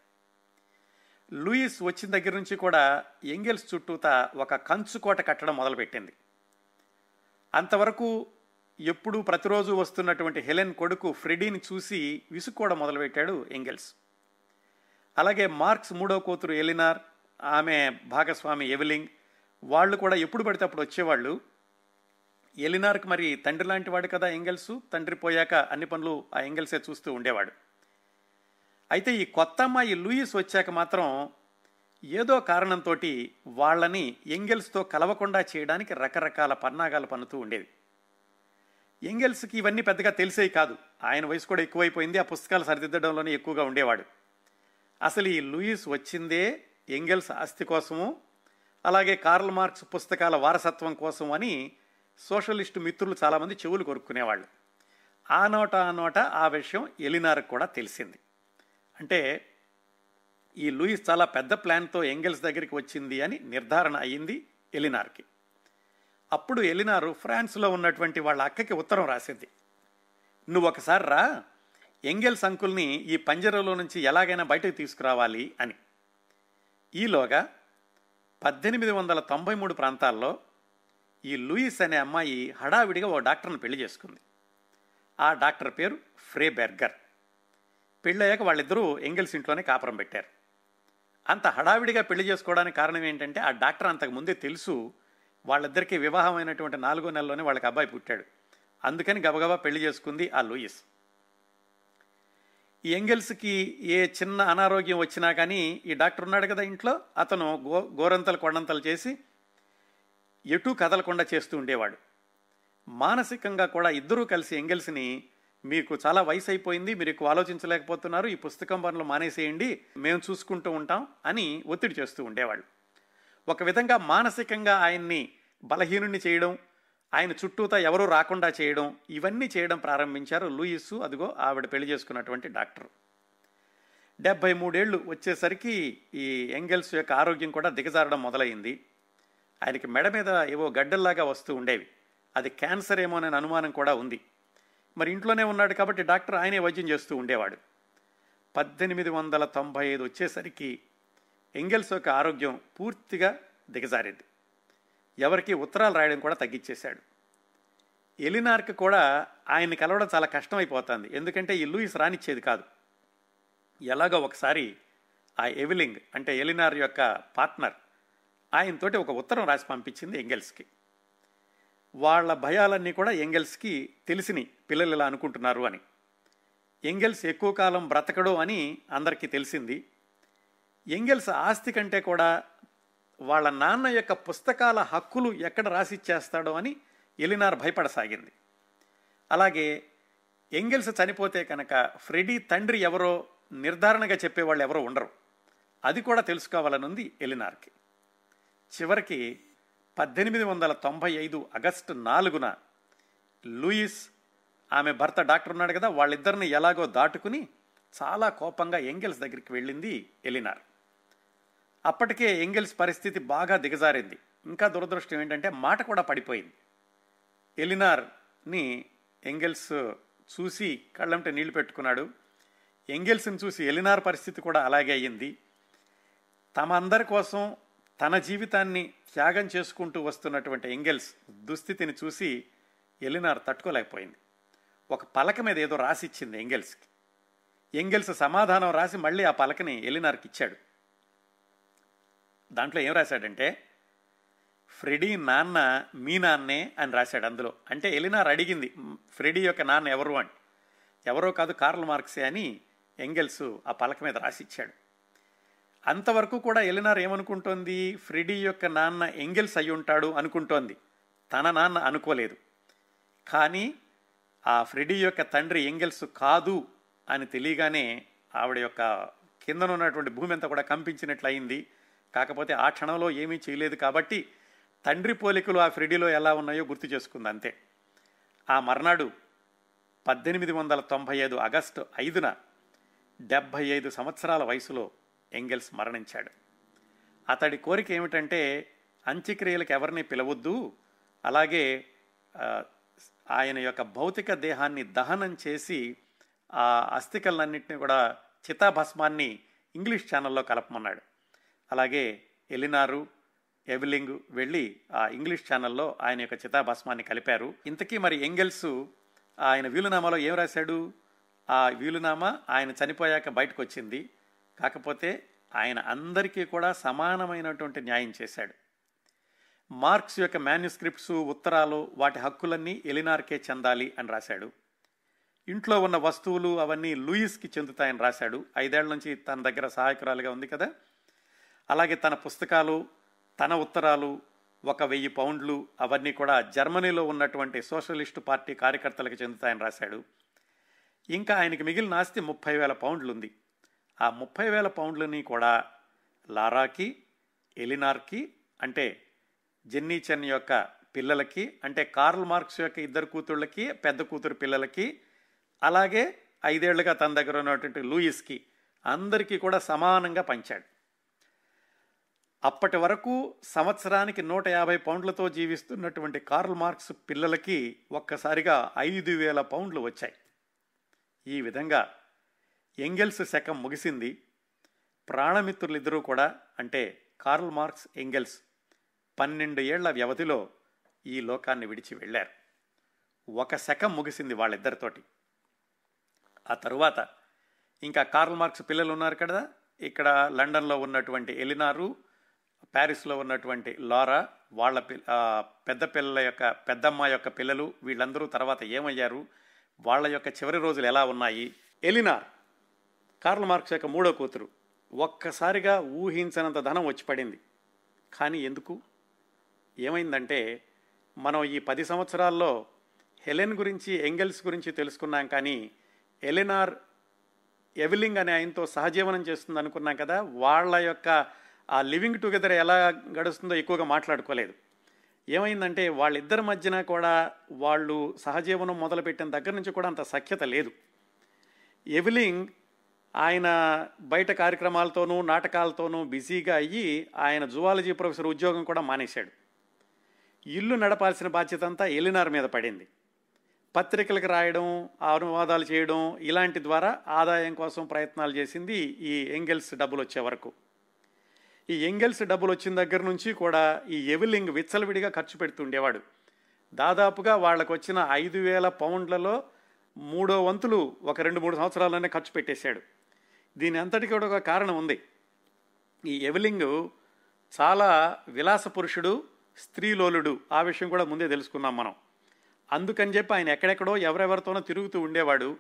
లూయిస్ వచ్చిన దగ్గర నుంచి కూడా ఎంగిల్స్ చుట్టూత ఒక కంచుకోట కట్టడం మొదలుపెట్టింది. అంతవరకు ఎప్పుడూ ప్రతిరోజు వస్తున్నటువంటి హెలెన్ కొడుకు ఫ్రెడీని చూసి విసుక్కోవడం మొదలుపెట్టాడు ఎంగిల్స్. అలాగే మార్క్స్ మూడో కూతురు ఎలినార్ ఆమె భాగస్వామి ఎవలింగ్ వాళ్ళు కూడా ఎప్పుడు పడితే అప్పుడు వచ్చేవాళ్ళు. ఎలినార్కి మరి తండ్రి లాంటి వాడు కదా ఎంగెల్స్? తండ్రి పోయాక అన్ని పనులు ఆ ఎంగెల్సే చూస్తూ ఉండేవాడు. అయితే ఈ కొత్త అమ్మాయి లూయిస్ వచ్చాక మాత్రం ఏదో కారణంతో వాళ్ళని ఎంగెల్స్తో కలవకుండా చేయడానికి రకరకాల పన్నాగాలు పన్నుతూ ఉండేది ఎంగెల్స్కి ఇవన్నీ పెద్దగా తెలిసేవి కాదు. ఆయన వయసు కూడా ఎక్కువైపోయింది. ఆ పుస్తకాలు సరిదిద్దడంలోనే ఎక్కువగా ఉండేవాడు. అసలు ఈ లూయిస్ వచ్చిందే ఎంగెల్స్ ఆస్తి కోసము అలాగే కార్ల్ మార్క్స్ పుస్తకాల వారసత్వం కోసం అని సోషలిస్టు మిత్రులు చాలామంది చెవులు కొరుక్కునేవాళ్ళు. ఆ నోట ఆ నోట ఆ విషయం ఎలినార్కు కూడా తెలిసింది. అంటే ఈ లూయిస్ చాలా పెద్ద ప్లాన్తో ఎంగెల్స్ దగ్గరికి వచ్చింది అని నిర్ధారణ అయ్యింది ఎలినార్కి. అప్పుడు ఎలినారు ఫ్రాన్స్లో ఉన్నటువంటి వాళ్ళ అక్కకి ఉత్తరం రాసింది. నువ్వు ఒకసారి రా ఎంగెల్స్ అంకుల్ని ఈ పంజరంలో నుంచి ఎలాగైనా బయటకు తీసుకురావాలి అని. ఈలోగా పద్దెనిమిది వందల తొంభై మూడు ప్రాంతాల్లో ఈ లూయిస్ అనే అమ్మాయి హడావిడిగా ఓ డాక్టర్ని పెళ్ళి చేసుకుంది. ఆ డాక్టర్ పేరు ఫ్రే బెర్గర్ పెళ్ళయ్యాక వాళ్ళిద్దరూ ఎంగిల్స్ ఇంట్లోనే కాపురం పెట్టారు. అంత హడావిడిగా పెళ్ళి చేసుకోవడానికి కారణం ఏంటంటే ఆ డాక్టర్ అంతకు ముందే తెలుసు వాళ్ళిద్దరికీ వివాహమైనటువంటి నాలుగో నెలలోనే వాళ్ళకి అబ్బాయి పుట్టాడు. అందుకని గబగబా పెళ్ళి చేసుకుంది ఆ లూయిస్. ఈ ఎంగెల్స్కి ఏ చిన్న అనారోగ్యం వచ్చినా కానీ ఈ డాక్టర్ ఉన్నాడు కదా ఇంట్లో అతను గో గోరంతలు కొండంతలు చేసి ఎటూ కదలకుండా చేస్తూ ఉండేవాడు. మానసికంగా కూడా ఇద్దరూ కలిసి ఎంగెల్స్ని మీకు చాలా వయసు అయిపోయింది మీరు ఎక్కువ ఆలోచించలేకపోతున్నారు ఈ పుస్తకం పనులు మానేసేయండి మేము చూసుకుంటూ ఉంటాం అని ఒత్తిడి చేస్తూ ఉండేవాళ్ళు. ఒక విధంగా మానసికంగా ఆయన్ని బలహీనుణ్ణి చేయడం ఆయన చుట్టూతా ఎవరూ రాకుండా చేయడం ఇవన్నీ చేయడం ప్రారంభించారు లూయిస్ అదిగో ఆవిడ పెళ్ళి చేసుకున్నటువంటి డాక్టర్. డెబ్బై మూడేళ్ళు వచ్చేసరికి ఈ ఎంగెల్స్ యొక్క ఆరోగ్యం కూడా దిగజారడం మొదలైంది. ఆయనకి మెడ మీద ఏవో గడ్డల్లాగా వస్తూ ఉండేవి. అది క్యాన్సర్ ఏమో అనే అనుమానం కూడా ఉంది. మరి ఇంట్లోనే ఉన్నాడు కాబట్టి డాక్టర్ ఆయనే వైద్యం చేస్తూ ఉండేవాడు. పద్దెనిమిది వందల తొంభై ఐదు వచ్చేసరికి ఎంగెల్స్ యొక్క ఆరోగ్యం పూర్తిగా దిగజారింది. ఎవరికి ఉత్తరాలు రాయడం కూడా తగ్గించేశాడు ఎలినార్కి కూడా ఆయన్ని కలవడం చాలా కష్టమైపోతుంది. ఎందుకంటే ఈ లూయిస్ రానిచ్చేది కాదు. ఎలాగో ఒకసారి ఆ ఎవిలింగ్ అంటే ఎలినార్ యొక్క పార్ట్నర్ ఆయనతోటి ఒక ఉత్తరం రాసి పంపించింది ఎంగెల్స్కి. వాళ్ళ భయాలన్నీ కూడా ఎంగెల్స్కి తెలిసినాయి. పిల్లలు ఇలా అనుకుంటున్నారు అని. ఎంగెల్స్ ఎక్కువ కాలం బ్రతకడు అని అందరికీ తెలిసింది. ఎంగెల్స్ ఆస్తి కంటే కూడా వాళ్ళ నాన్న యొక్క పుస్తకాల హక్కులు ఎక్కడ రాసిచ్చేస్తాడో అని ఎలినార్ భయపడసాగింది. అలాగే ఎంగెల్స్ చనిపోతే కనుక ఫ్రెడీ తండ్రి ఎవరో నిర్ధారణగా చెప్పేవాళ్ళు ఎవరో ఉండరు. అది కూడా తెలుసుకోవాలనుంది ఎలినార్కి. చివరికి పద్దెనిమిది వందల తొంభై ఐదు ఆగస్టు నాలుగున లూయిస్ ఆమె భర్త డాక్టర్ ఉన్నాడు కదా వాళ్ళిద్దరిని ఎలాగో దాటుకుని చాలా కోపంగా ఎంగెల్స్ దగ్గరికి వెళ్ళింది ఎలినార్. అప్పటికే ఎంగెల్స్ పరిస్థితి బాగా దిగజారింది. ఇంకా దురదృష్టం ఏంటంటే మాట కూడా పడిపోయింది. ఎలినార్ని ఎంగెల్స్ చూసి కళ్ళంటే నీళ్ళు పెట్టుకున్నాడు. ఎంగెల్స్ని చూసి ఎలినార్ పరిస్థితి కూడా అలాగే అయ్యింది. తమ అందరి కోసం తన జీవితాన్ని త్యాగం చేసుకుంటూ వస్తున్నటువంటి ఎంగెల్స్ దుస్థితిని చూసి ఎలినార్ తట్టుకోలేకపోయింది. ఒక పలక మీద ఏదో రాసిచ్చింది ఎంగెల్స్కి. ఎంగెల్స్ సమాధానం రాసి మళ్ళీ ఆ పలకని ఎలినార్కి ఇచ్చాడు. దాంట్లో ఏం రాశాడంటే ఫ్రెడీ నాన్న మీ నాన్నే అని రాశాడు అందులో. అంటే ఎలినార్ అడిగింది ఫ్రెడీ యొక్క నాన్న ఎవరు? అని. ఎవరో కాదు కార్ల్ మార్క్సే అని ఎంగెల్స్ ఆ పలక మీద రాసిచ్చాడు అంతవరకు కూడా ఎలినార్ ఏమనుకుంటోంది? ఫ్రెడీ యొక్క నాన్న ఎంగెల్స్ అయి ఉంటాడు అనుకుంటోంది. తన నాన్న అనుకోలేదు. కానీ ఆ ఫ్రెడీ యొక్క తండ్రి ఎంగెల్స్ కాదు అని తెలియగానే ఆవిడ యొక్క కిందనున్నటువంటి భూమి అంతా కూడా కంపించినట్లయింది. కాకపోతే ఆ క్షణంలో ఏమీ చేయలేదు కాబట్టి తండ్రి పోలికలు ఆ ఫ్రెడీలో ఎలా ఉన్నాయో గుర్తు చేసుకుంది అంతే. ఆ మర్నాడు పద్దెనిమిది వందల తొంభై ఐదు ఆగస్టు ఐదున డెబ్భై ఐదు సంవత్సరాల వయసులో ఎంగెల్స్ మరణించాడు. అతడి కోరిక ఏమిటంటే అంత్యక్రియలకు ఎవరిని పిలవద్దు అలాగే ఆయన యొక్క భౌతిక దేహాన్ని దహనం చేసి ఆ అస్థికలన్నింటినీ కూడా చితాభస్మాన్ని ఇంగ్లీష్ ఛానల్లో కలపమన్నాడు. అలాగే ఎలినారు ఎవిలింగ్ వెళ్ళి ఆ ఇంగ్లీష్ ఛానల్లో ఆయన యొక్క చితాభస్మాన్ని కలిపారు. ఇంతకీ మరి ఎంగెల్స్ ఆయన వీలునామాలో ఏం రాశాడు? ఆ వీలునామా ఆయన చనిపోయాక బయటకు వచ్చింది కాకపోతే ఆయన అందరికీ కూడా సమానమైనటువంటి న్యాయం చేశాడు. మార్క్స్ యొక్క మాన్యుస్క్రిప్ట్స్ ఉత్తరాలు వాటి హక్కులన్నీ ఎలినార్కే చెందాలి అని రాశాడు. ఇంట్లో ఉన్న వస్తువులు అవన్నీ లూయిస్కి చెందుతాయని రాశాడు. ఐదేళ్ళ నుంచి తన దగ్గర సహాయకురాలుగా ఉంది కదా. అలాగే తన పుస్తకాలు తన ఉత్తరాలు ఒక వెయ్యి పౌండ్లు అవన్నీ కూడా జర్మనీలో ఉన్నటువంటి సోషలిస్టు పార్టీ కార్యకర్తలకు చెందుతాయని రాశాడు. ఇంకా ఆయనకి మిగిలిన ఆస్తి ముప్పై వేల పౌండ్లు ఉంది ఆ ముప్పై వేల పౌండ్లని కూడా లారాకి ఎలినార్కి అంటే జెన్నీ చెన్ యొక్క పిల్లలకి అంటే కార్ల్ మార్క్స్ యొక్క ఇద్దరు కూతుళ్ళకి పెద్ద కూతురు పిల్లలకి అలాగే ఐదేళ్ళుగా తన దగ్గర ఉన్నటువంటి లూయిస్కి అందరికీ కూడా సమానంగా పంచాడు. అప్పటి వరకు సంవత్సరానికి నూట యాభై పౌండ్లతో జీవిస్తున్నటువంటి కార్ల్ మార్క్స్ పిల్లలకి ఒక్కసారిగా ఐదు వేల పౌండ్లు వచ్చాయి. ఈ విధంగా ఎంగెల్స్ శకం ముగిసింది. ప్రాణమిత్రులిద్దరూ కూడా అంటే కార్ల్ మార్క్స్ ఎంగెల్స్ పన్నెండు ఏళ్ళ వ్యవధిలో ఈ లోకాన్ని విడిచి వెళ్ళారు. ఒక శకం ముగిసింది వాళ్ళిద్దరితోటి. ఆ తరువాత ఇంకా కార్ల్ మార్క్స్ పిల్లలు ఉన్నారు కదా? ఇక్కడ లండన్లో ఉన్నటువంటి ఎలినారు ప్యారిస్లో ఉన్నటువంటి లారా వాళ్ళ పి- పెద్ద పిల్లల యొక్క పెద్దమ్మ యొక్క పిల్లలు వీళ్ళందరూ తర్వాత ఏమయ్యారు? వాళ్ళ యొక్క చివరి రోజులు ఎలా ఉన్నాయి? ఎలినార్ కార్ల మార్క్స్ యొక్క మూడో కూతురు. ఒక్కసారిగా ఊహించనంత ధనం వచ్చి పడింది. కానీ ఎందుకు? ఏమైందంటే మనం ఈ పది సంవత్సరాల్లో హెలెన్ గురించి ఎంగెల్స్ గురించి తెలుసుకున్నాం కానీ ఎలినార్ ఎవిలింగ్ అనే ఆయనతో సహజీవనం చేస్తుంది అనుకున్నాం కదా వాళ్ళ యొక్క ఆ లివింగ్ టుగెదర్ ఎలా గడుస్తుందో ఎక్కువగా మాట్లాడుకోలేదు. ఏమైందంటే వాళ్ళిద్దరి మధ్యన కూడా వాళ్ళు సహజీవనం మొదలుపెట్టిన దగ్గర నుంచి కూడా అంత సఖ్యత లేదు. ఎవిలింగ్ ఆయన బయట కార్యక్రమాలతోనూ నాటకాలతోనూ బిజీగా అయ్యి ఆయన జువాలజీ ప్రొఫెసర్ ఉద్యోగం కూడా మానేశాడు. ఇల్లు నడపాల్సిన బాధ్యత అంతా ఎలినార్ మీద పడింది. పత్రికలకు రాయడం అనువాదాలు చేయడం ఇలాంటి ద్వారా ఆదాయం కోసం ప్రయత్నాలు చేసింది ఈ ఎంగెల్స్ డబ్బులు వచ్చే వరకు. ఈ ఎంగెల్స్ డబ్బులు వచ్చిన దగ్గర నుంచి కూడా ఈ ఎవిలింగ్ విచ్చలవిడిగా ఖర్చు పెడుతుండేవాడు దాదాపుగా వాళ్ళకు వచ్చిన ఐదు వేల పౌండ్లలో మూడో వంతులు ఒక రెండు మూడు సంవత్సరాలనే ఖర్చు పెట్టేశాడు. దీని అంతటికి కూడా ఒక కారణం ఉంది. ఈ ఎవిలింగ్ చాలా విలాస పురుషుడు స్త్రీలోలుడు ఆ విషయం కూడా ముందే తెలుసుకున్నాం మనం. అందుకని చెప్పి ఆయన ఎక్కడెక్కడో ఎవరెవరితోనో తిరుగుతూ ఉండేవాడు.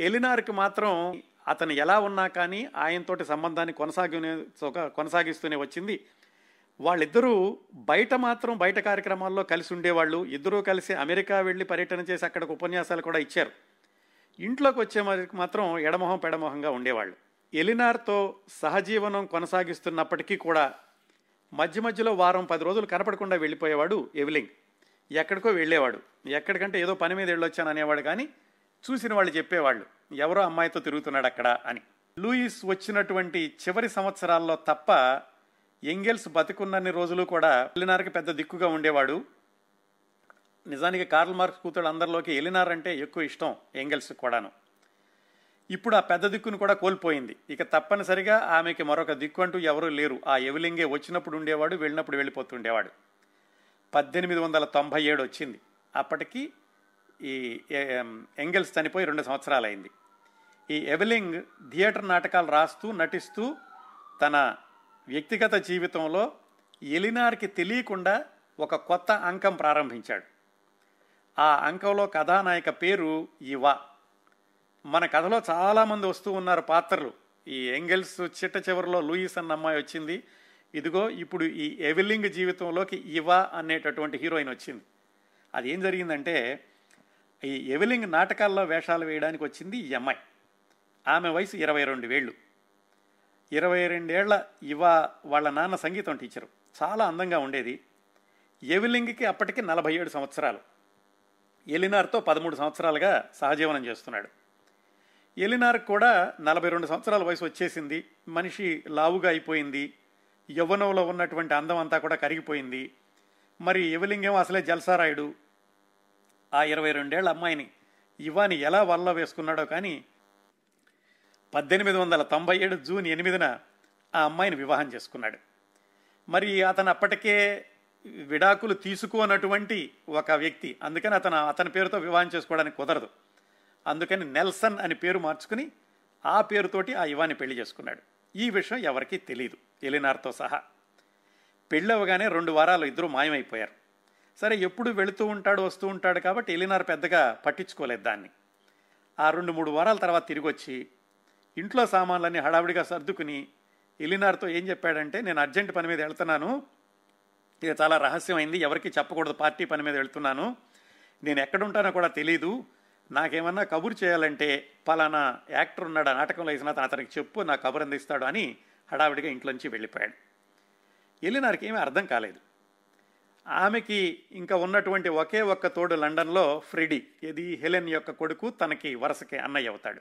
ఎలినార్కి మాత్రం అతను ఎలా ఉన్నా కానీ ఆయనతోటి సంబంధాన్ని కొనసాగి కొనసాగిస్తూనే వచ్చింది. వాళ్ళిద్దరూ బయట మాత్రం బయట కార్యక్రమాల్లో కలిసి ఉండేవాళ్ళు. ఇద్దరూ కలిసి అమెరికా వెళ్ళి పర్యటన చేసి అక్కడికి ఉపన్యాసాలు కూడా ఇచ్చారు. ఇంట్లోకి వచ్చే మాత్రం ఎడమొహం పెడమొహంగా ఉండేవాళ్ళు. ఎలినార్తో సహజీవనం కొనసాగిస్తున్నప్పటికీ కూడా మధ్య మధ్యలో వారం పది రోజులు కనపడకుండా వెళ్ళిపోయేవాడు ఎవిలింగ్. ఎక్కడికో వెళ్ళేవాడు. ఎక్కడికంటే ఏదో పని మీద వెళ్ళొచ్చాను అనేవాడు కానీ చూసిన వాళ్ళు చెప్పేవాళ్ళు ఎవరో అమ్మాయితో తిరుగుతున్నాడు అక్కడ అని. లూయిస్ వచ్చినటువంటి చివరి సంవత్సరాల్లో తప్ప ఎంగెల్స్ బతికున్నన్ని రోజులు కూడా ఎలినార్కి పెద్ద దిక్కుగా ఉండేవాడు. నిజానికి కార్ల్ మార్క్స్ కూతురు అందరిలోకి ఎలినార్ అంటే ఎక్కువ ఇష్టం ఎంగెల్స్ కూడాను. ఇప్పుడు ఆ పెద్ద దిక్కును కూడా కోల్పోయింది. ఇక తప్పనిసరిగా ఆమెకి మరొక దిక్కు అంటూ ఎవరూ లేరు. ఆ ఎవలింగే వచ్చినప్పుడు ఉండేవాడు వెళ్ళినప్పుడు వెళ్ళిపోతుండేవాడు. పద్దెనిమిది వందల తొంభై ఏడు వచ్చింది. అప్పటికి ఈ ఎంగెల్స్ చనిపోయి రెండు సంవత్సరాలు అయింది ఈ ఎవలింగ్ థియేటర్ నాటకాలు రాస్తూ నటిస్తూ తన వ్యక్తిగత జీవితంలో ఎలినార్కి తెలియకుండా ఒక కొత్త అంకం ప్రారంభించాడు. ఆ అంకంలో కథానాయక పేరు ఇవ. మన కథలో చాలామంది వస్తూ ఉన్నారు పాత్రలు. ఈ ఎంగెల్స్ చిట్ట చివరిలో లూయిస్ అన్న అమ్మాయి వచ్చింది. ఇదిగో ఇప్పుడు ఈ ఎవిలింగ్ జీవితంలోకి ఇవ అనేటటువంటి హీరోయిన్ వచ్చింది. అది ఏం జరిగిందంటే ఈ ఎవిలింగ్ నాటకాల్లో వేషాలు వేయడానికి వచ్చింది ఈ అమ్మాయి. ఆమె వయసు ఇరవై రెండు వేళ్ళు. ఇరవై రెండేళ్ళ ఇవ వాళ్ళ నాన్న సంగీతం టీచరు. చాలా అందంగా ఉండేది. ఎవిలింగ్కి అప్పటికి నలభై ఏడు సంవత్సరాలు. ఎలినార్తో పదమూడు సంవత్సరాలుగా సహజీవనం చేస్తున్నాడు. ఎలినార్ కూడా నలభై రెండు సంవత్సరాల వయసు వచ్చేసింది. మనిషి లావుగా అయిపోయింది. యవ్వనంలో ఉన్నటువంటి అందం అంతా కూడా కరిగిపోయింది. మరి యువలింగం అసలే జల్సారాయుడు. ఆ ఇరవై రెండేళ్ళ అమ్మాయిని ఇవాని ఎలా వల్ల వేసుకున్నాడో కానీ పద్దెనిమిది వందల తొంభై ఏడు జూన్ ఎనిమిదిన ఆ అమ్మాయిని వివాహం చేసుకున్నాడు. మరి అతను అప్పటికే విడాకులు తీసుకోనటువంటి ఒక వ్యక్తి. అందుకని అతను అతని పేరుతో వివాహం చేసుకోవడానికి కుదరదు. అందుకని నెల్సన్ అని పేరు మార్చుకుని ఆ పేరుతోటి ఆ యువాన్ని పెళ్ళి చేసుకున్నాడు. ఈ విషయం ఎవరికీ తెలియదు ఎలినార్తో సహా. పెళ్ళవగానే రెండు వారాలు ఇద్దరు మాయమైపోయారు. సరే ఎప్పుడు వెళుతూ ఉంటాడు వస్తూ ఉంటాడు కాబట్టి ఎలినార్ పెద్దగా పట్టించుకోలేదు దాన్ని. ఆ రెండు మూడు వారాల తర్వాత తిరిగి వచ్చి ఇంట్లో సామాన్లన్నీ హడావిడిగా సర్దుకుని ఎలినార్తో ఏం చెప్పాడంటే నేను అర్జెంట్ పని మీద వెళ్తున్నాను. ఇది చాలా రహస్యమైంది. ఎవరికి చెప్పకూడదు. పార్టీ పని మీద వెళ్తున్నాను. నేను ఎక్కడుంటానో కూడా తెలీదు. నాకేమన్నా కబురు చేయాలంటే పలానా యాక్టర్ ఉన్నాడు ఆ నాటకంలో వేసిన అతను అతనికి చెప్పు నా కబురు అందిస్తాడు అని హడావిడిగా ఇంట్లోంచి వెళ్ళిపోయాడు. వెళ్ళినారికి ఏమీ అర్థం కాలేదు. ఆమెకి ఇంకా ఉన్నటువంటి ఒకే ఒక్క తోడు లండన్లో ఫ్రెడీ ఇది హెలెన్ యొక్క కొడుకు తనకి వరుసకి అన్నయ్య అవుతాడు.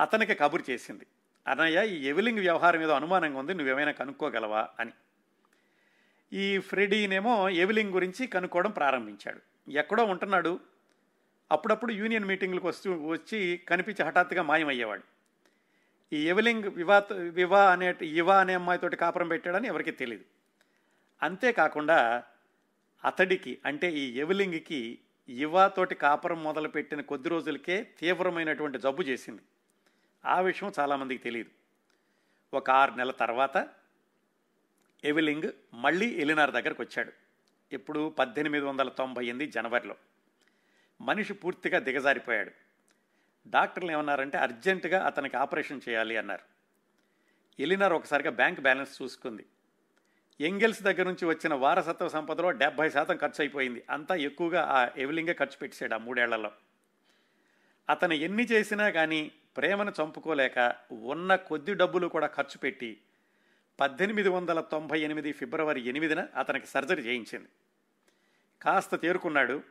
అతనికి కబురు చేసింది. అన్నయ్య ఈ ఎవలింగ్ వ్యవహారం ఏదో అనుమానంగా ఉంది నువ్వేమైనా కనుక్కోగలవా అని. ఈ ఫ్రెడీనేమో ఎవిలింగ్ గురించి కనుక్కోవడం ప్రారంభించాడు. ఎక్కడో ఉంటున్నాడు. అప్పుడప్పుడు యూనియన్ మీటింగ్లకు వస్తూ వచ్చి కనిపించి హఠాత్తుగా మాయమయ్యేవాడు. ఈ ఎవలింగ్ వివా వివా అనే యువా అనే అమ్మాయితోటి కాపురం పెట్టాడని ఎవరికి తెలియదు అంతేకాకుండా అతడికి అంటే ఈ ఎవలింగ్కి యువాతోటి కాపురం మొదలుపెట్టిన కొద్ది రోజులకే తీవ్రమైనటువంటి జబ్బు చేసింది. ఆ విషయం చాలామందికి తెలియదు ఒక ఆరు నెలల తర్వాత ఎవిలింగ్ మళ్ళీ ఎలినార్ దగ్గరకు వచ్చాడు ఇప్పుడు పద్దెనిమిది వందల తొంభై ఎనిమిది జనవరిలో. మనిషి పూర్తిగా దిగజారిపోయాడు. డాక్టర్లు ఏమన్నారంటే అర్జెంటుగా అతనికి ఆపరేషన్ చేయాలి అన్నారు. ఎలినార్ ఒకసారిగా బ్యాంక్ బ్యాలెన్స్ చూసుకుంది. ఎంగెల్స్ దగ్గర నుంచి వచ్చిన వారసత్వ సంపదలో డెబ్బై శాతం ఖర్చు అయిపోయింది అంతా ఎక్కువగా ఆ ఎవిలింగే ఖర్చు పెట్టాడు ఆ మూడేళ్ళలో. అతను ఎన్ని చేసినా కానీ ప్రేమను చంపుకోలేక ఉన్న కొద్ది డబ్బులు కూడా ఖర్చు పెట్టి పద్దెనిమిది వందల తొంభై ఎనిమిది ఫిబ్రవరి ఎనిమిదిన అతనికి సర్జరీ చేయించింది. కాస్త తేరుకున్నాడు.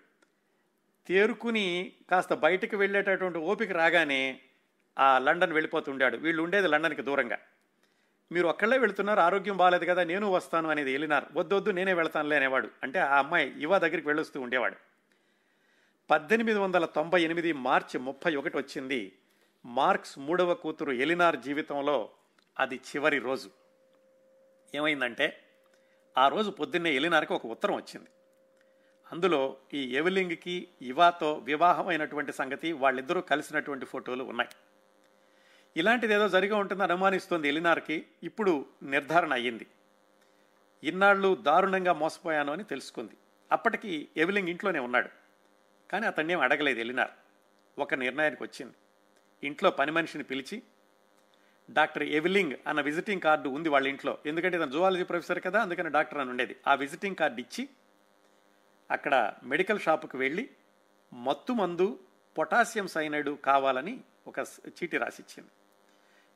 తేరుకుని కాస్త బయటకు వెళ్ళేటటువంటి ఓపిక రాగానే ఆ లండన్ వెళ్ళిపోతుండాడు వీళ్ళు ఉండేది లండన్కి దూరంగా. మీరు ఒక్కళ్ళే వెళుతున్నారు ఆరోగ్యం బాగాలేదు కదా నేను వస్తాను అనేది వెళ్ళినారు. వద్దొద్దు నేనే వెళతానులే అనేవాడు. అంటే ఆ అమ్మాయి యువ దగ్గరికి వెళ్ళొస్తూ ఉండేవాడు. పద్దెనిమిది వందల తొంభై ఎనిమిది మార్చి ముప్పై ఒకటి వచ్చింది. మార్క్స్ మూడవ కూతురు ఎలినార్ జీవితంలో అది చివరి రోజు. ఏమైందంటే ఆ రోజు పొద్దున్నే ఎలినార్కి ఒక ఉత్తరం వచ్చింది. అందులో ఈ ఎవలింగ్కి ఇవాతో వివాహమైనటువంటి సంగతి వాళ్ళిద్దరూ కలిసినటువంటి ఫోటోలు ఉన్నాయి. ఇలాంటిది ఏదో జరిగి ఉంటుందని అనుమానిస్తోంది ఎలినార్కి ఇప్పుడు నిర్ధారణ అయ్యింది. ఇన్నాళ్ళు దారుణంగా మోసపోయాను అని తెలుసుకుంది. అప్పటికి ఎవలింగ్ ఇంట్లోనే ఉన్నాడు. కానీ అతన్ని ఏం అడగలేదు ఎలినార్. ఒక నిర్ణయానికి వచ్చింది. ఇంట్లో పని మనిషిని పిలిచి డాక్టర్ ఎవిలింగ్ అన్న విజిటింగ్ కార్డు ఉంది వాళ్ళ ఇంట్లో. ఎందుకంటే ఇతను జువాలజీ ప్రొఫెసర్ కదా అందుకని డాక్టర్ అని ఉండేది. ఆ విజిటింగ్ కార్డు ఇచ్చి అక్కడ మెడికల్ షాపుకి వెళ్ళి మత్తు మందు పొటాషియం సైనైడ్ కావాలని ఒక చీటీ రాసిచ్చింది.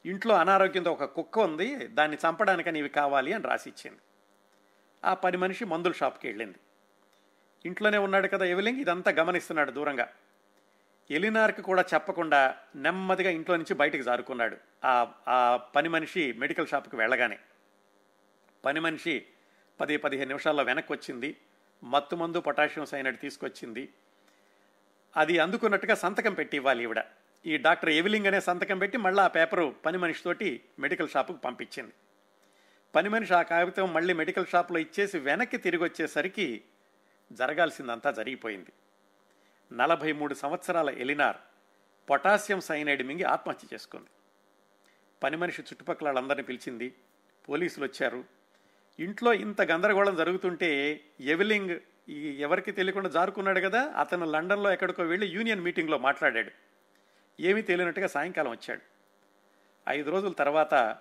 ఇంట్లో అనారోగ్యంతో ఒక కుక్క ఉంది దాన్ని చంపడానికని ఇవి కావాలి అని రాసిచ్చింది. ఆ పని మనిషి మందుల షాప్కి వెళ్ళింది. ఇంట్లోనే ఉన్నాడు కదా ఎవిలింగ్ ఇదంతా గమనిస్తున్నాడు దూరంగా. ఎలినార్కి కూడా చెప్పకుండా నెమ్మదిగా ఇంట్లో నుంచి బయటకు జారుకున్నాడు. ఆ ఆ పని మనిషి మెడికల్ షాప్కి వెళ్ళగానే. పని మనిషి పది పదిహేను నిమిషాల్లో వెనక్కి వచ్చింది మత్తు మందు పొటాషియం సైనడ్ తీసుకొచ్చింది. అది అందుకున్నట్టుగా సంతకం పెట్టి ఇవ్వాలి ఈవిడ. ఈ డాక్టర్ ఎవిలింగ్ అనే సంతకం పెట్టి మళ్ళీ ఆ పేపరు పని మనిషితోటి మెడికల్ షాపుకు పంపించింది. పని మనిషి ఆ కాగితం మళ్ళీ మెడికల్ షాప్లో ఇచ్చేసి వెనక్కి తిరిగి వచ్చేసరికి జరగాల్సిందంతా జరిగిపోయింది. నలభై మూడు సంవత్సరాల ఎలినార్ పొటాషియం సైనైడ్ మింగి ఆత్మహత్య చేసుకుంది. పని మనిషి చుట్టుపక్కల వాళ్ళందరినీ పిలిచింది పోలీసులు వచ్చారు ఇంట్లో ఇంత గందరగోళం జరుగుతుంటే ఎవిలింగ్ ఈ ఎవరికి తెలియకుండా జారుకున్నాడు కదా అతను లండన్లో ఎక్కడికో వెళ్ళి యూనియన్ మీటింగ్లో మాట్లాడాడు. ఏమీ తెలియనట్టుగా సాయంకాలం వచ్చాడు. ఐదు రోజుల తర్వాత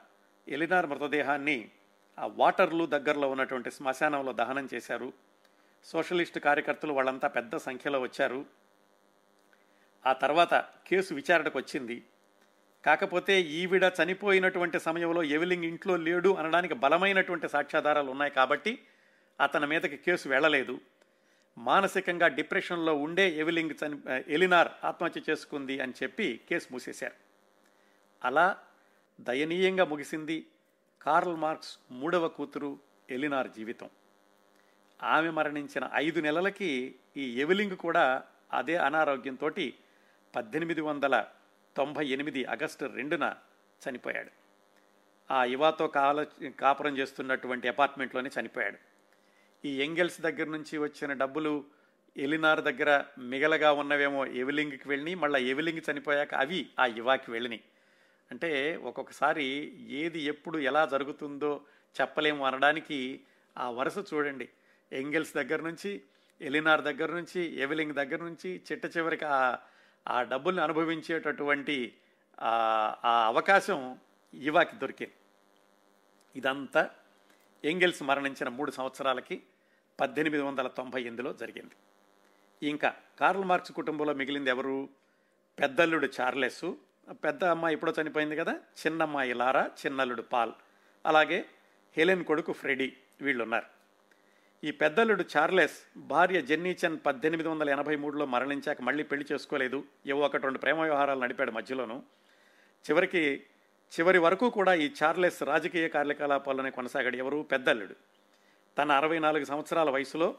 ఎలినార్ మృతదేహాన్ని ఆ వాటర్లు దగ్గరలో ఉన్నటువంటి శ్మశానంలో దహనం చేశారు. సోషలిస్ట్ కార్యకర్తలు వాళ్ళంతా పెద్ద సంఖ్యలో వచ్చారు. ఆ తర్వాత కేసు విచారణకు వచ్చింది. కాకపోతే ఈవిడ చనిపోయినటువంటి సమయంలో ఎవిలింగ్ ఇంట్లో లేడు అనడానికి బలమైనటువంటి సాక్ష్యాధారాలు ఉన్నాయి కాబట్టి అతని మీదకి కేసు వెళ్ళలేదు. మానసికంగా డిప్రెషన్లో ఉండే ఎవిలింగ్ చని ఎలినార్ ఆత్మహత్య చేసుకుంది అని చెప్పి కేసు మూసేశారు. అలా దయనీయంగా ముగిసింది కార్ల్ మార్క్స్ మూడవ కూతురు ఎలినార్ జీవితం. ఆమె మరణించిన ఐదు నెలలకి ఈ ఎవిలింగ్ కూడా అదే అనారోగ్యంతో పద్దెనిమిది వందల తొంభై ఎనిమిది ఆగస్టు రెండున చనిపోయాడు. ఆ యువతో కాల కాపురం చేస్తున్నటువంటి అపార్ట్మెంట్లోనే చనిపోయాడు. ఈ ఎంగెల్స్ దగ్గర నుంచి వచ్చిన డబ్బులు ఎలినార్ దగ్గర మిగలగా ఉన్నవేమో ఎవిలింగ్కి వెళ్ళి మళ్ళీ ఎవిలింగ్ చనిపోయాక అవి ఆ యువాకి వెళ్ళినాయి అంటే ఒక్కొక్కసారి ఏది ఎప్పుడు ఎలా జరుగుతుందో చెప్పలేము అనడానికి ఆ వరుస చూడండి. ఎంగెల్స్ దగ్గర నుంచి ఎలినార్ దగ్గర నుంచి ఎవిలింగ్ దగ్గర నుంచి చిట్ట చివరికి ఆ ఆ డబ్బుల్ని అనుభవించేటటువంటి ఆ అవకాశం యువాకి దొరికింది. ఇదంతా ఎంగెల్స్ మరణించిన మూడు సంవత్సరాలకి పద్దెనిమిది వందల తొంభై ఎనిమిదిలో జరిగింది. ఇంకా కార్ల్ మార్క్స్ కుటుంబంలో మిగిలింది ఎవరు? పెద్దల్లుడు చార్లెస్. పెద్ద అమ్మాయి ఎప్పుడో చనిపోయింది కదా? చిన్నమ్మాయి లారా చిన్నల్లుడు పాల్. అలాగే హెలెన్ కొడుకు ఫ్రెడీ వీళ్ళు ఉన్నారు ఈ పెద్దల్లుడు చార్లెస్ భార్య జెన్నీచన్ పద్దెనిమిది వందల ఎనభై మూడులో మరణించాక మళ్ళీ పెళ్ళి చేసుకోలేదు. ఏవో ఒకటి రెండు ప్రేమ వ్యవహారాలు నడిపాడు మధ్యలోను. చివరికి చివరి వరకు కూడా ఈ చార్లెస్ రాజకీయ కార్యకలాపాలనే కొనసాగాడు ఎవరు? పెద్దల్లుడు తన అరవై నాలుగు సంవత్సరాల వయసులో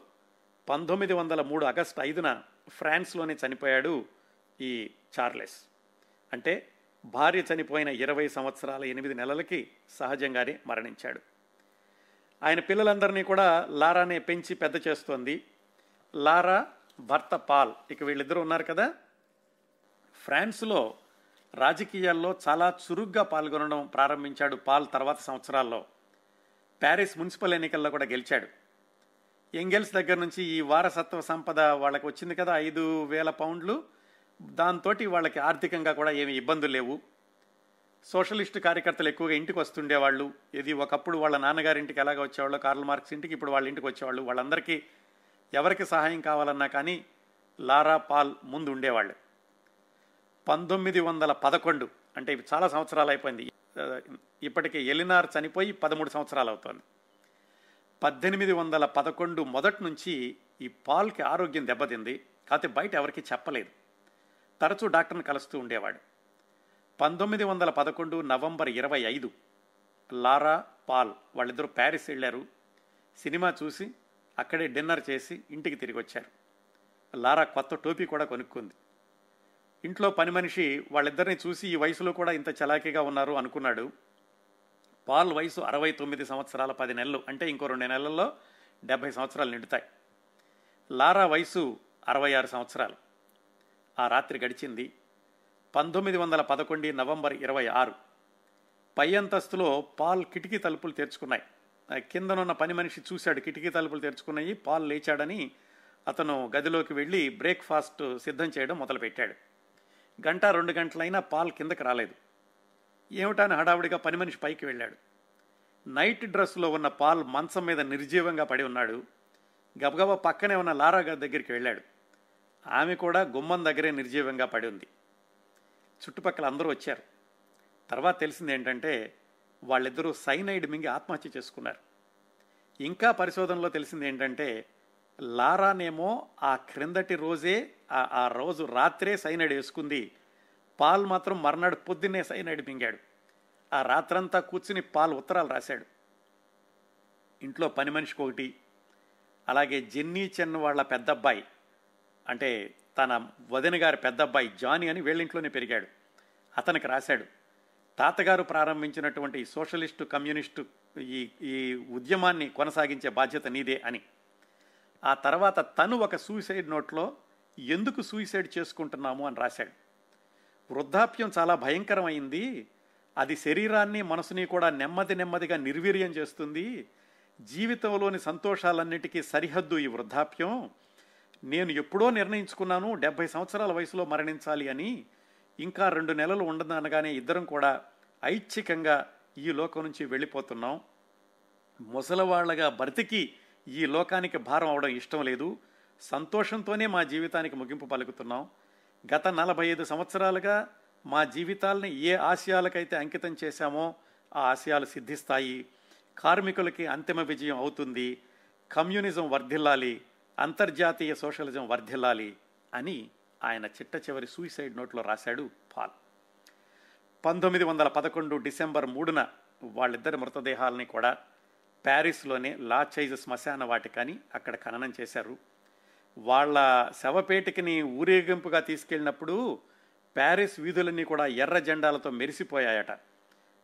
పంతొమ్మిది వందల మూడు ఆగస్టు ఐదున ఫ్రాన్స్లోనే చనిపోయాడు ఈ చార్లెస్. అంటే భార్య చనిపోయిన ఇరవై సంవత్సరాల ఎనిమిది నెలలకి సహజంగానే మరణించాడు. ఆయన పిల్లలందరినీ కూడా లారానే పెంచి పెద్ద చేస్తోంది. లారా భర్త పాల్. ఇక వీళ్ళిద్దరూ ఉన్నారు కదా? ఫ్రాన్స్లో రాజకీయాల్లో చాలా చురుగ్గా పాల్గొనడం ప్రారంభించాడు పాల్ తర్వాత సంవత్సరాల్లో. ప్యారిస్ మున్సిపల్ ఎన్నికల్లో కూడా గెలిచాడు. ఎంగెల్స్ దగ్గర నుంచి ఈ వారసత్వ సంపద వాళ్ళకి వచ్చింది కదా ఐదు వేల పౌండ్లు. దాంతో వాళ్ళకి ఆర్థికంగా కూడా ఏమి ఇబ్బందులు లేవు. సోషలిస్ట్ కార్యకర్తలు ఎక్కువగా ఇంటికి వస్తుండేవాళ్ళు. ఇది ఒకప్పుడు వాళ్ళ నాన్నగారింటికి ఎలాగ వచ్చేవాళ్ళు కార్ల్ మార్క్స్ ఇంటికి ఇప్పుడు వాళ్ళ ఇంటికి వచ్చేవాళ్ళు. వాళ్ళందరికీ ఎవరికి సహాయం కావాలన్నా కానీ లారా పాల్ ముందు ఉండేవాళ్ళు. పంతొమ్మిది వందల పదకొండు అంటే ఇవి చాలా సంవత్సరాలు అయిపోయింది. ఇప్పటికే ఎలినార్ చనిపోయి పదమూడు సంవత్సరాలు అవుతోంది. పద్దెనిమిది వందల పదకొండు మొదటి నుంచి ఈ పాల్కి ఆరోగ్యం దెబ్బతింది. కాకపోతే బయట ఎవరికి చెప్పలేదు. తరచూ డాక్టర్ని కలుస్తూ ఉండేవాడు. పంతొమ్మిది వందల పదకొండు నవంబర్ ఇరవై ఐదు లారా పాల్ వాళ్ళిద్దరూ ప్యారిస్ వెళ్ళారు. సినిమా చూసి అక్కడే డిన్నర్ చేసి ఇంటికి తిరిగి వచ్చారు. లారా కొత్త టోపీ కూడా కొనుక్కుంది. ఇంట్లో పని మనిషి వాళ్ళిద్దరిని చూసి ఈ వయసులో కూడా ఇంత చలాకీగా ఉన్నారు అనుకున్నాడు. పాల్ వయసు అరవై తొమ్మిది సంవత్సరాల పది నెలలు అంటే ఇంకో రెండు నెలల్లో డెబ్భై సంవత్సరాలు నిండుతాయి. లారా వయసు అరవై ఆరు సంవత్సరాలు. ఆ రాత్రి గడిచింది. పంతొమ్మిది వందల పదకొండు నవంబర్ ఇరవై ఆరు. పై అంతస్తులో పాల్ కిటికీ తలుపులు తెరుచుకున్నాయి. కిందనున్న పని మనిషి చూశాడు కిటికీ తలుపులు తెరుచుకున్నాయి పాల్ లేచాడని అతను గదిలోకి వెళ్ళి బ్రేక్ఫాస్ట్ సిద్ధం చేయడం మొదలుపెట్టాడు. గంట రెండు గంటలైనా పాల్ కిందకి రాలేదు. ఏమిటాని హడావుడిగా పని మనిషి పైకి వెళ్ళాడు. నైట్ డ్రెస్లో ఉన్న పాల్ మంచం మీద నిర్జీవంగా పడి ఉన్నాడు. గబగబా పక్కనే ఉన్న లారా గారి దగ్గరికి వెళ్ళాడు. ఆమె కూడా గుమ్మం దగ్గరే నిర్జీవంగా పడి ఉంది. చుట్టుపక్కల అందరూ వచ్చారు. తర్వాత తెలిసింది ఏంటంటే వాళ్ళిద్దరూ సైనైడ్ మింగి ఆత్మహత్య చేసుకున్నారు. ఇంకా పరిశోధనలో తెలిసింది ఏంటంటే లారానేమో ఆ క్రిందటి రోజే ఆ రోజు రాత్రే సైనైడ్ వేసుకుంది. పాల్ మాత్రం మర్నాడు పొద్దున్నే సైనైడ్ మింగాడు. ఆ రాత్రంతా కూర్చుని పాల్ ఉత్తరాలు రాశాడు. ఇంట్లో పని మనిషికి ఒకటి అలాగే జెన్నీ చెన్ వాళ్ళ పెద్దబ్బాయి అంటే తన వదిన గారి పెద్దబ్బాయి జానీ అని వీళ్ళింట్లోనే పెరిగాడు. అతనికి రాశాడు తాతగారు ప్రారంభించినటువంటి సోషలిస్టు కమ్యూనిస్టు ఈ ఈ ఉద్యమాన్ని కొనసాగించే బాధ్యత నీదే అని. ఆ తర్వాత తను ఒక సూసైడ్ నోట్లో ఎందుకు సూసైడ్ చేసుకుంటున్నాము అని రాశాడు. వృద్ధాప్యం చాలా భయంకరమైంది అది శరీరాన్ని మనసుని కూడా నెమ్మది నెమ్మదిగా నిర్వీర్యం చేస్తుంది. జీవితంలోని సంతోషాలన్నిటికీ సరిహద్దు ఈ వృద్ధాప్యం. నేను ఎప్పుడో నిర్ణయించుకున్నాను డెబ్భై సంవత్సరాల వయసులో మరణించాలి అని. ఇంకా రెండు నెలలు ఉండదనగానే ఇద్దరం కూడా ఐచ్ఛికంగా ఈ లోకం నుంచి వెళ్ళిపోతున్నాం. ముసలవాళ్ళగా బ్రతికి ఈ లోకానికి భారం అవడం ఇష్టం లేదు. సంతోషంతోనే మా జీవితానికి ముగింపు పలుకుతున్నాం. గత నలభై ఐదు సంవత్సరాలుగా మా జీవితాలని ఏ ఆశయాలకైతే అంకితం చేశామో ఆ ఆశయాలు సిద్ధిస్తాయి. కార్మికులకి అంతిమ విజయం అవుతుంది. కమ్యూనిజం వర్ధిల్లాలి. అంతర్జాతీయ సోషలిజం వర్ధిల్లాలి అని ఆయన చిట్ట చివరి సూసైడ్ నోట్లో రాశాడు పాల్. పంతొమ్మిది వందల పదకొండు డిసెంబర్ మూడున వాళ్ళిద్దరి మృతదేహాలని కూడా ప్యారిస్లోనే లాచైజ్ శ్మశాన వాటికని అక్కడ ఖననం చేశారు. వాళ్ళ శవపేటికని ఊరేగింపుగా తీసుకెళ్ళినప్పుడు ప్యారిస్ వీధులన్నీ కూడా ఎర్ర జెండాలతో మెరిసిపోయాయట.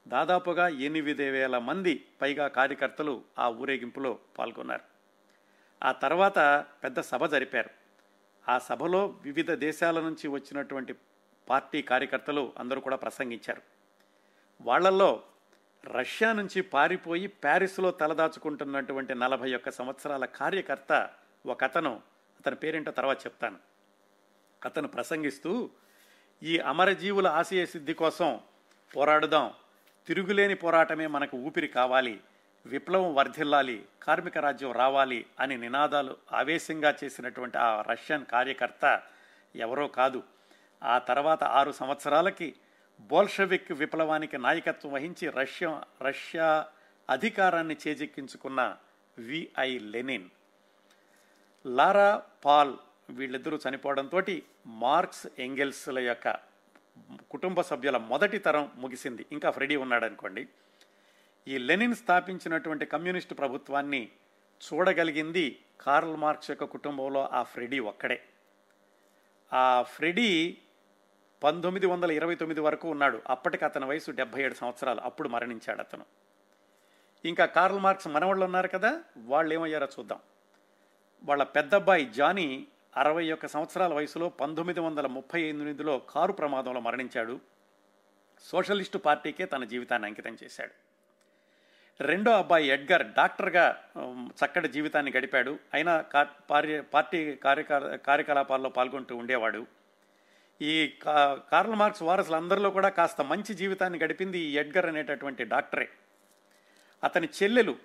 దాదాపుగా ఎనిమిది వేల మంది పైగా కార్యకర్తలు ఆ ఊరేగింపులో పాల్గొన్నారు. ఆ తర్వాత పెద్ద సభ జరిపారు. ఆ సభలో వివిధ దేశాల నుంచి వచ్చినటువంటి పార్టీ కార్యకర్తలు అందరూ కూడా ప్రసంగించారు. వాళ్ళల్లో రష్యా నుంచి పారిపోయి ప్యారిస్లో తలదాచుకుంటున్నటువంటి నలభై ఒక్క సంవత్సరాల కార్యకర్త ఒక అతను అతని పేరేంటో తర్వాత చెప్తాను. అతను ప్రసంగిస్తూ ఈ అమరజీవుల ఆశయ సిద్ధి కోసం పోరాడుదాం. తిరుగులేని పోరాటమే మనకు ఊపిరి కావాలి. విప్లవం వర్ధిల్లాలి కార్మిక రాజ్యం రావాలి అని నినాదాలు ఆవేశంగా చేసినటువంటి ఆ రష్యన్ కార్యకర్త ఎవరో కాదు. ఆ తర్వాత ఆరు సంవత్సరాలకి బోల్షవిక్ విప్లవానికి నాయకత్వం వహించి రష్యా రష్యా అధికారాన్ని చేజెక్కించుకున్న విఐ లెనిన్. లారా పాల్ వీళ్ళిద్దరూ చనిపోవడంతో మార్క్స్ ఎంగెల్స్ల యొక్క కుటుంబ సభ్యుల మొదటి తరం ముగిసింది. ఇంకా ఫ్రెడీ ఉన్నాడనుకోండి. ఈ లెనిన్ స్థాపించినటువంటి కమ్యూనిస్టు ప్రభుత్వాన్ని చూడగలిగింది కార్ల్ మార్క్స్ యొక్క కుటుంబంలో ఆ ఫ్రెడీ ఒక్కడే. ఆ ఫ్రెడీ పంతొమ్మిది వందల ఇరవై తొమ్మిది వరకు ఉన్నాడు. అప్పటికి అతని వయసు డెబ్బై ఏడు సంవత్సరాలు. అప్పుడు మరణించాడు అతను. ఇంకా కార్ల్ మార్క్స్ మనవాళ్ళు ఉన్నారు కదా వాళ్ళు ఏమయ్యారో చూద్దాం. వాళ్ళ పెద్దబ్బాయి జానీ అరవై ఒక్క సంవత్సరాల వయసులో పంతొమ్మిది వందల ముప్పై ఎనిమిదిలో కారు ప్రమాదంలో మరణించాడు. సోషలిస్టు పార్టీకే తన జీవితాన్ని అంకితం చేశాడు. రెండో అబ్బాయి ఎడ్గర్ డాక్టర్గా చక్కటి జీవితాన్ని గడిపాడు. అయినా కా- పార్టీ కార్యక కార్యకలాపాల్లో పాల్గొంటూ ఉండేవాడు. ఈ కా- కార్ల్ మార్క్స్ వారసులందరిలో కూడా కాస్త మంచి జీవితాన్ని గడిపింది ఈ ఎడ్గర్ అనేటటువంటి డాక్టరే. అతని చెల్లెలు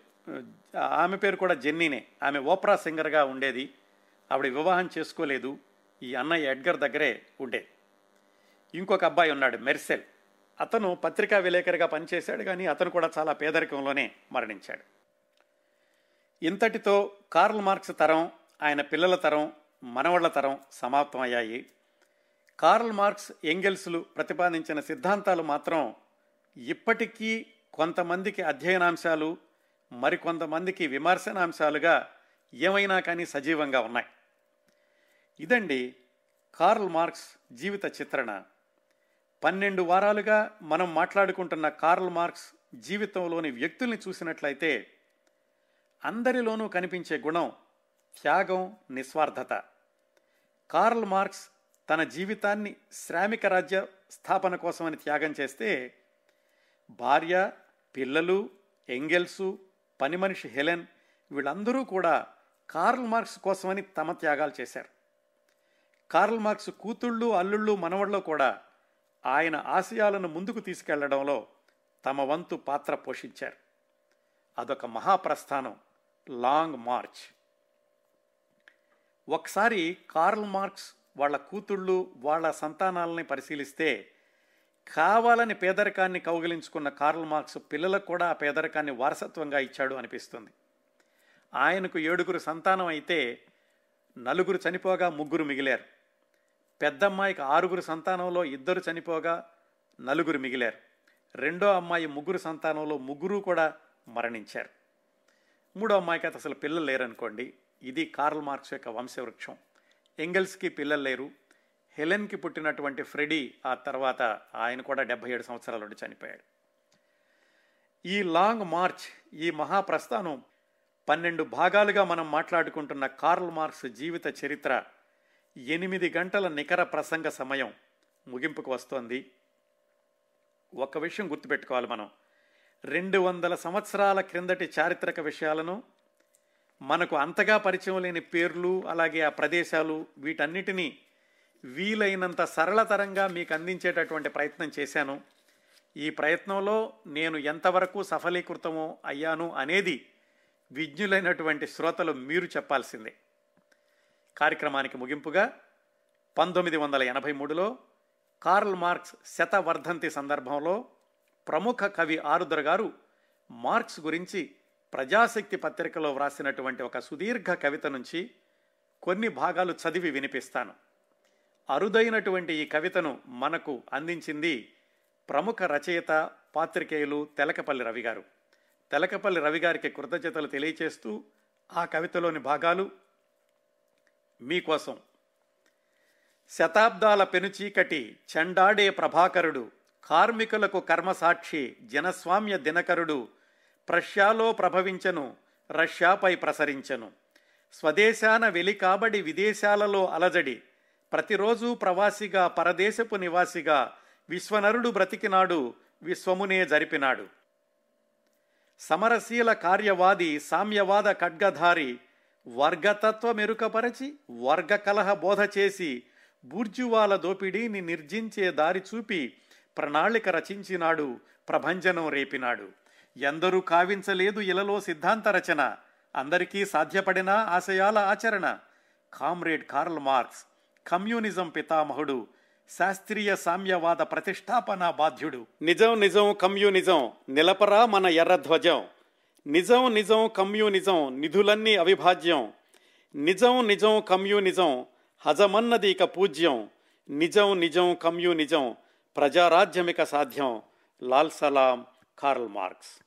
ఆమె పేరు కూడా జెన్నీనే. ఆమె ఓప్రా సింగర్గా ఉండేది. ఆవిడ వివాహం చేసుకోలేదు. ఈ అన్నయ్య ఎడ్గర్ దగ్గరే ఉండేది ఇంకొక అబ్బాయి ఉన్నాడు మెర్సెల్. అతను పత్రికా విలేకరిగా పనిచేశాడు కానీ అతను కూడా చాలా పేదరికంలోనే మరణించాడు. ఇంతటితో కార్ల్ మార్క్స్ తరం ఆయన పిల్లల తరం మనవళ్ళ తరం సమాప్తం అయ్యాయి. కార్ల్ మార్క్స్ ఎంగెల్స్లు ప్రతిపాదించిన సిద్ధాంతాలు మాత్రం ఇప్పటికీ కొంతమందికి అధ్యయనాంశాలు మరికొంతమందికి విమర్శనాంశాలుగా ఏమైనా కానీ సజీవంగా ఉన్నాయి. ఇదండి కార్ల్ మార్క్స్ జీవిత చిత్రణ. పన్నెండు వారాలుగా మనం మాట్లాడుకుంటున్న కార్ల్ మార్క్స్ జీవితంలోని వ్యక్తుల్ని చూసినట్లయితే అందరిలోనూ కనిపించే గుణం త్యాగం నిస్వార్థత. కార్ల్ మార్క్స్ తన జీవితాన్ని శ్రామిక రాజ్య స్థాపన కోసమని త్యాగం చేస్తే భార్య పిల్లలు ఎంగెల్సు పని మనిషి హెలెన్ వీళ్ళందరూ కూడా కార్ల్ మార్క్స్ కోసమని తమ త్యాగాలు చేశారు. కార్ల్ మార్క్స్ కూతుళ్ళు అల్లుళ్ళు మనవళ్ళు కూడా ఆయన ఆశయాలను ముందుకు తీసుకెళ్ళడంలో తమ వంతు పాత్ర పోషించారు. అదొక మహాప్రస్థానం లాంగ్ మార్చ్. ఒకసారి కార్ల్ మార్క్స్ వాళ్ళ కూతుళ్ళు వాళ్ళ సంతానాలని పరిశీలిస్తే కావాలని పేదరికాన్ని కౌగిలించుకున్న కార్ల్ మార్క్స్ పిల్లలకు కూడా ఆ పేదరికాన్ని వారసత్వంగా ఇచ్చాడు అనిపిస్తుంది. ఆయనకు ఏడుగురు సంతానం అయితే నలుగురు చనిపోగా ముగ్గురు మిగిలారు. పెద్దమ్మాయికి ఆరుగురు సంతానంలో ఇద్దరు చనిపోగా నలుగురు మిగిలారు. రెండో అమ్మాయి ముగ్గురు సంతానంలో ముగ్గురు కూడా మరణించారు. మూడో అమ్మాయికి అయితే అసలు పిల్లలు లేరనుకోండి. ఇది కార్ల్ మార్క్స్ యొక్క వంశవృక్షం. ఎంగల్స్కి పిల్లలు లేరు. హెలెన్కి పుట్టినటువంటి ఫ్రెడీ ఆ తర్వాత ఆయన కూడా డెబ్బై ఏడు సంవత్సరాల నుండి చనిపోయాడు. ఈ లాంగ్ మార్చ్ ఈ మహాప్రస్థానం పన్నెండు భాగాలుగా మనం మాట్లాడుకుంటున్న కార్ల్ మార్క్స్ జీవిత చరిత్ర ఎనిమిది గంటల నికర ప్రసంగ సమయం ముగింపుకు వస్తోంది. ఒక విషయం గుర్తుపెట్టుకోవాలి మనం. రెండు వందల సంవత్సరాల క్రిందటి చారిత్రక విషయాలను మనకు అంతగా పరిచయం లేని పేర్లు అలాగే ఆ ప్రదేశాలు వీటన్నిటినీ వీలైనంత సరళతరంగా మీకు అందించేటటువంటి ప్రయత్నం చేశాను. ఈ ప్రయత్నంలో నేను ఎంతవరకు సఫలీకృతమో అయ్యాను అనేది విజ్ఞులైనటువంటి శ్రోతలు మీరు చెప్పాల్సిందే. కార్యక్రమానికి ముగింపుగా పంతొమ్మిది వందల ఎనభై మూడులో కార్ల్ మార్క్స్ శతవర్ధంతి సందర్భంలో ప్రముఖ కవి ఆరుద్ర గారు మార్క్స్ గురించి ప్రజాశక్తి పత్రికలో వ్రాసినటువంటి ఒక సుదీర్ఘ కవిత నుంచి కొన్ని భాగాలు చదివి వినిపిస్తాను. అరుదైనటువంటి ఈ కవితను మనకు అందించింది ప్రముఖ రచయిత పాత్రికేయులు తెలకపల్లి రవి గారు తెలకపల్లి రవి గారికి కృతజ్ఞతలు తెలియచేస్తూ ఆ కవితలోని భాగాలు మీకోసం. శతాబ్దాల పెనుచీకటి చెండాడే ప్రభాకరుడు కార్మికులకు కర్మసాక్షి జనస్వామ్య దినకరుడు ప్రష్యాలో ప్రభవించను రష్యాపై ప్రసరించను. స్వదేశాన వెలికాబడి విదేశాలలో అలజడి ప్రతిరోజు ప్రవాసిగా పరదేశపు నివాసిగా విశ్వనరుడు బ్రతికినాడు విశ్వమునే జరిపినాడు. సమరశీల కార్యవాది సామ్యవాద ఖడ్గధారి వర్గతత్వ మెరుకపరచి వర్గ కలహ బోధ చేసి బూర్జువాల దోపిడీని నిర్జించే దారి చూపి ప్రణాళిక రచించినాడు ప్రభంజనం రేపినాడు. ఎందరూ కావించలేదు ఇలలో సిద్ధాంత రచన. అందరికీ సాధ్యపడిన ఆశయాల ఆచరణ. కామ్రేడ్ కార్ల్ మార్క్స్ కమ్యూనిజం పితామహుడు శాస్త్రీయ సామ్యవాద ప్రతిష్టాపన బాధ్యుడు. నిజం నిజం కమ్యూనిజం నిలపరా మన ఎర్రధ్వజం నిజం నిజం కమ్యూనిజం నిధులన్నీ అవిభాజ్యం. నిజం నిజం కమ్యూనిజం హజమన్నది ఇక పూజ్యం. నిజం నిజం కమ్యూనిజం ప్రజారాజ్యమిక సాధ్యం. లాల్ సలాం కార్ల్ మార్క్స్.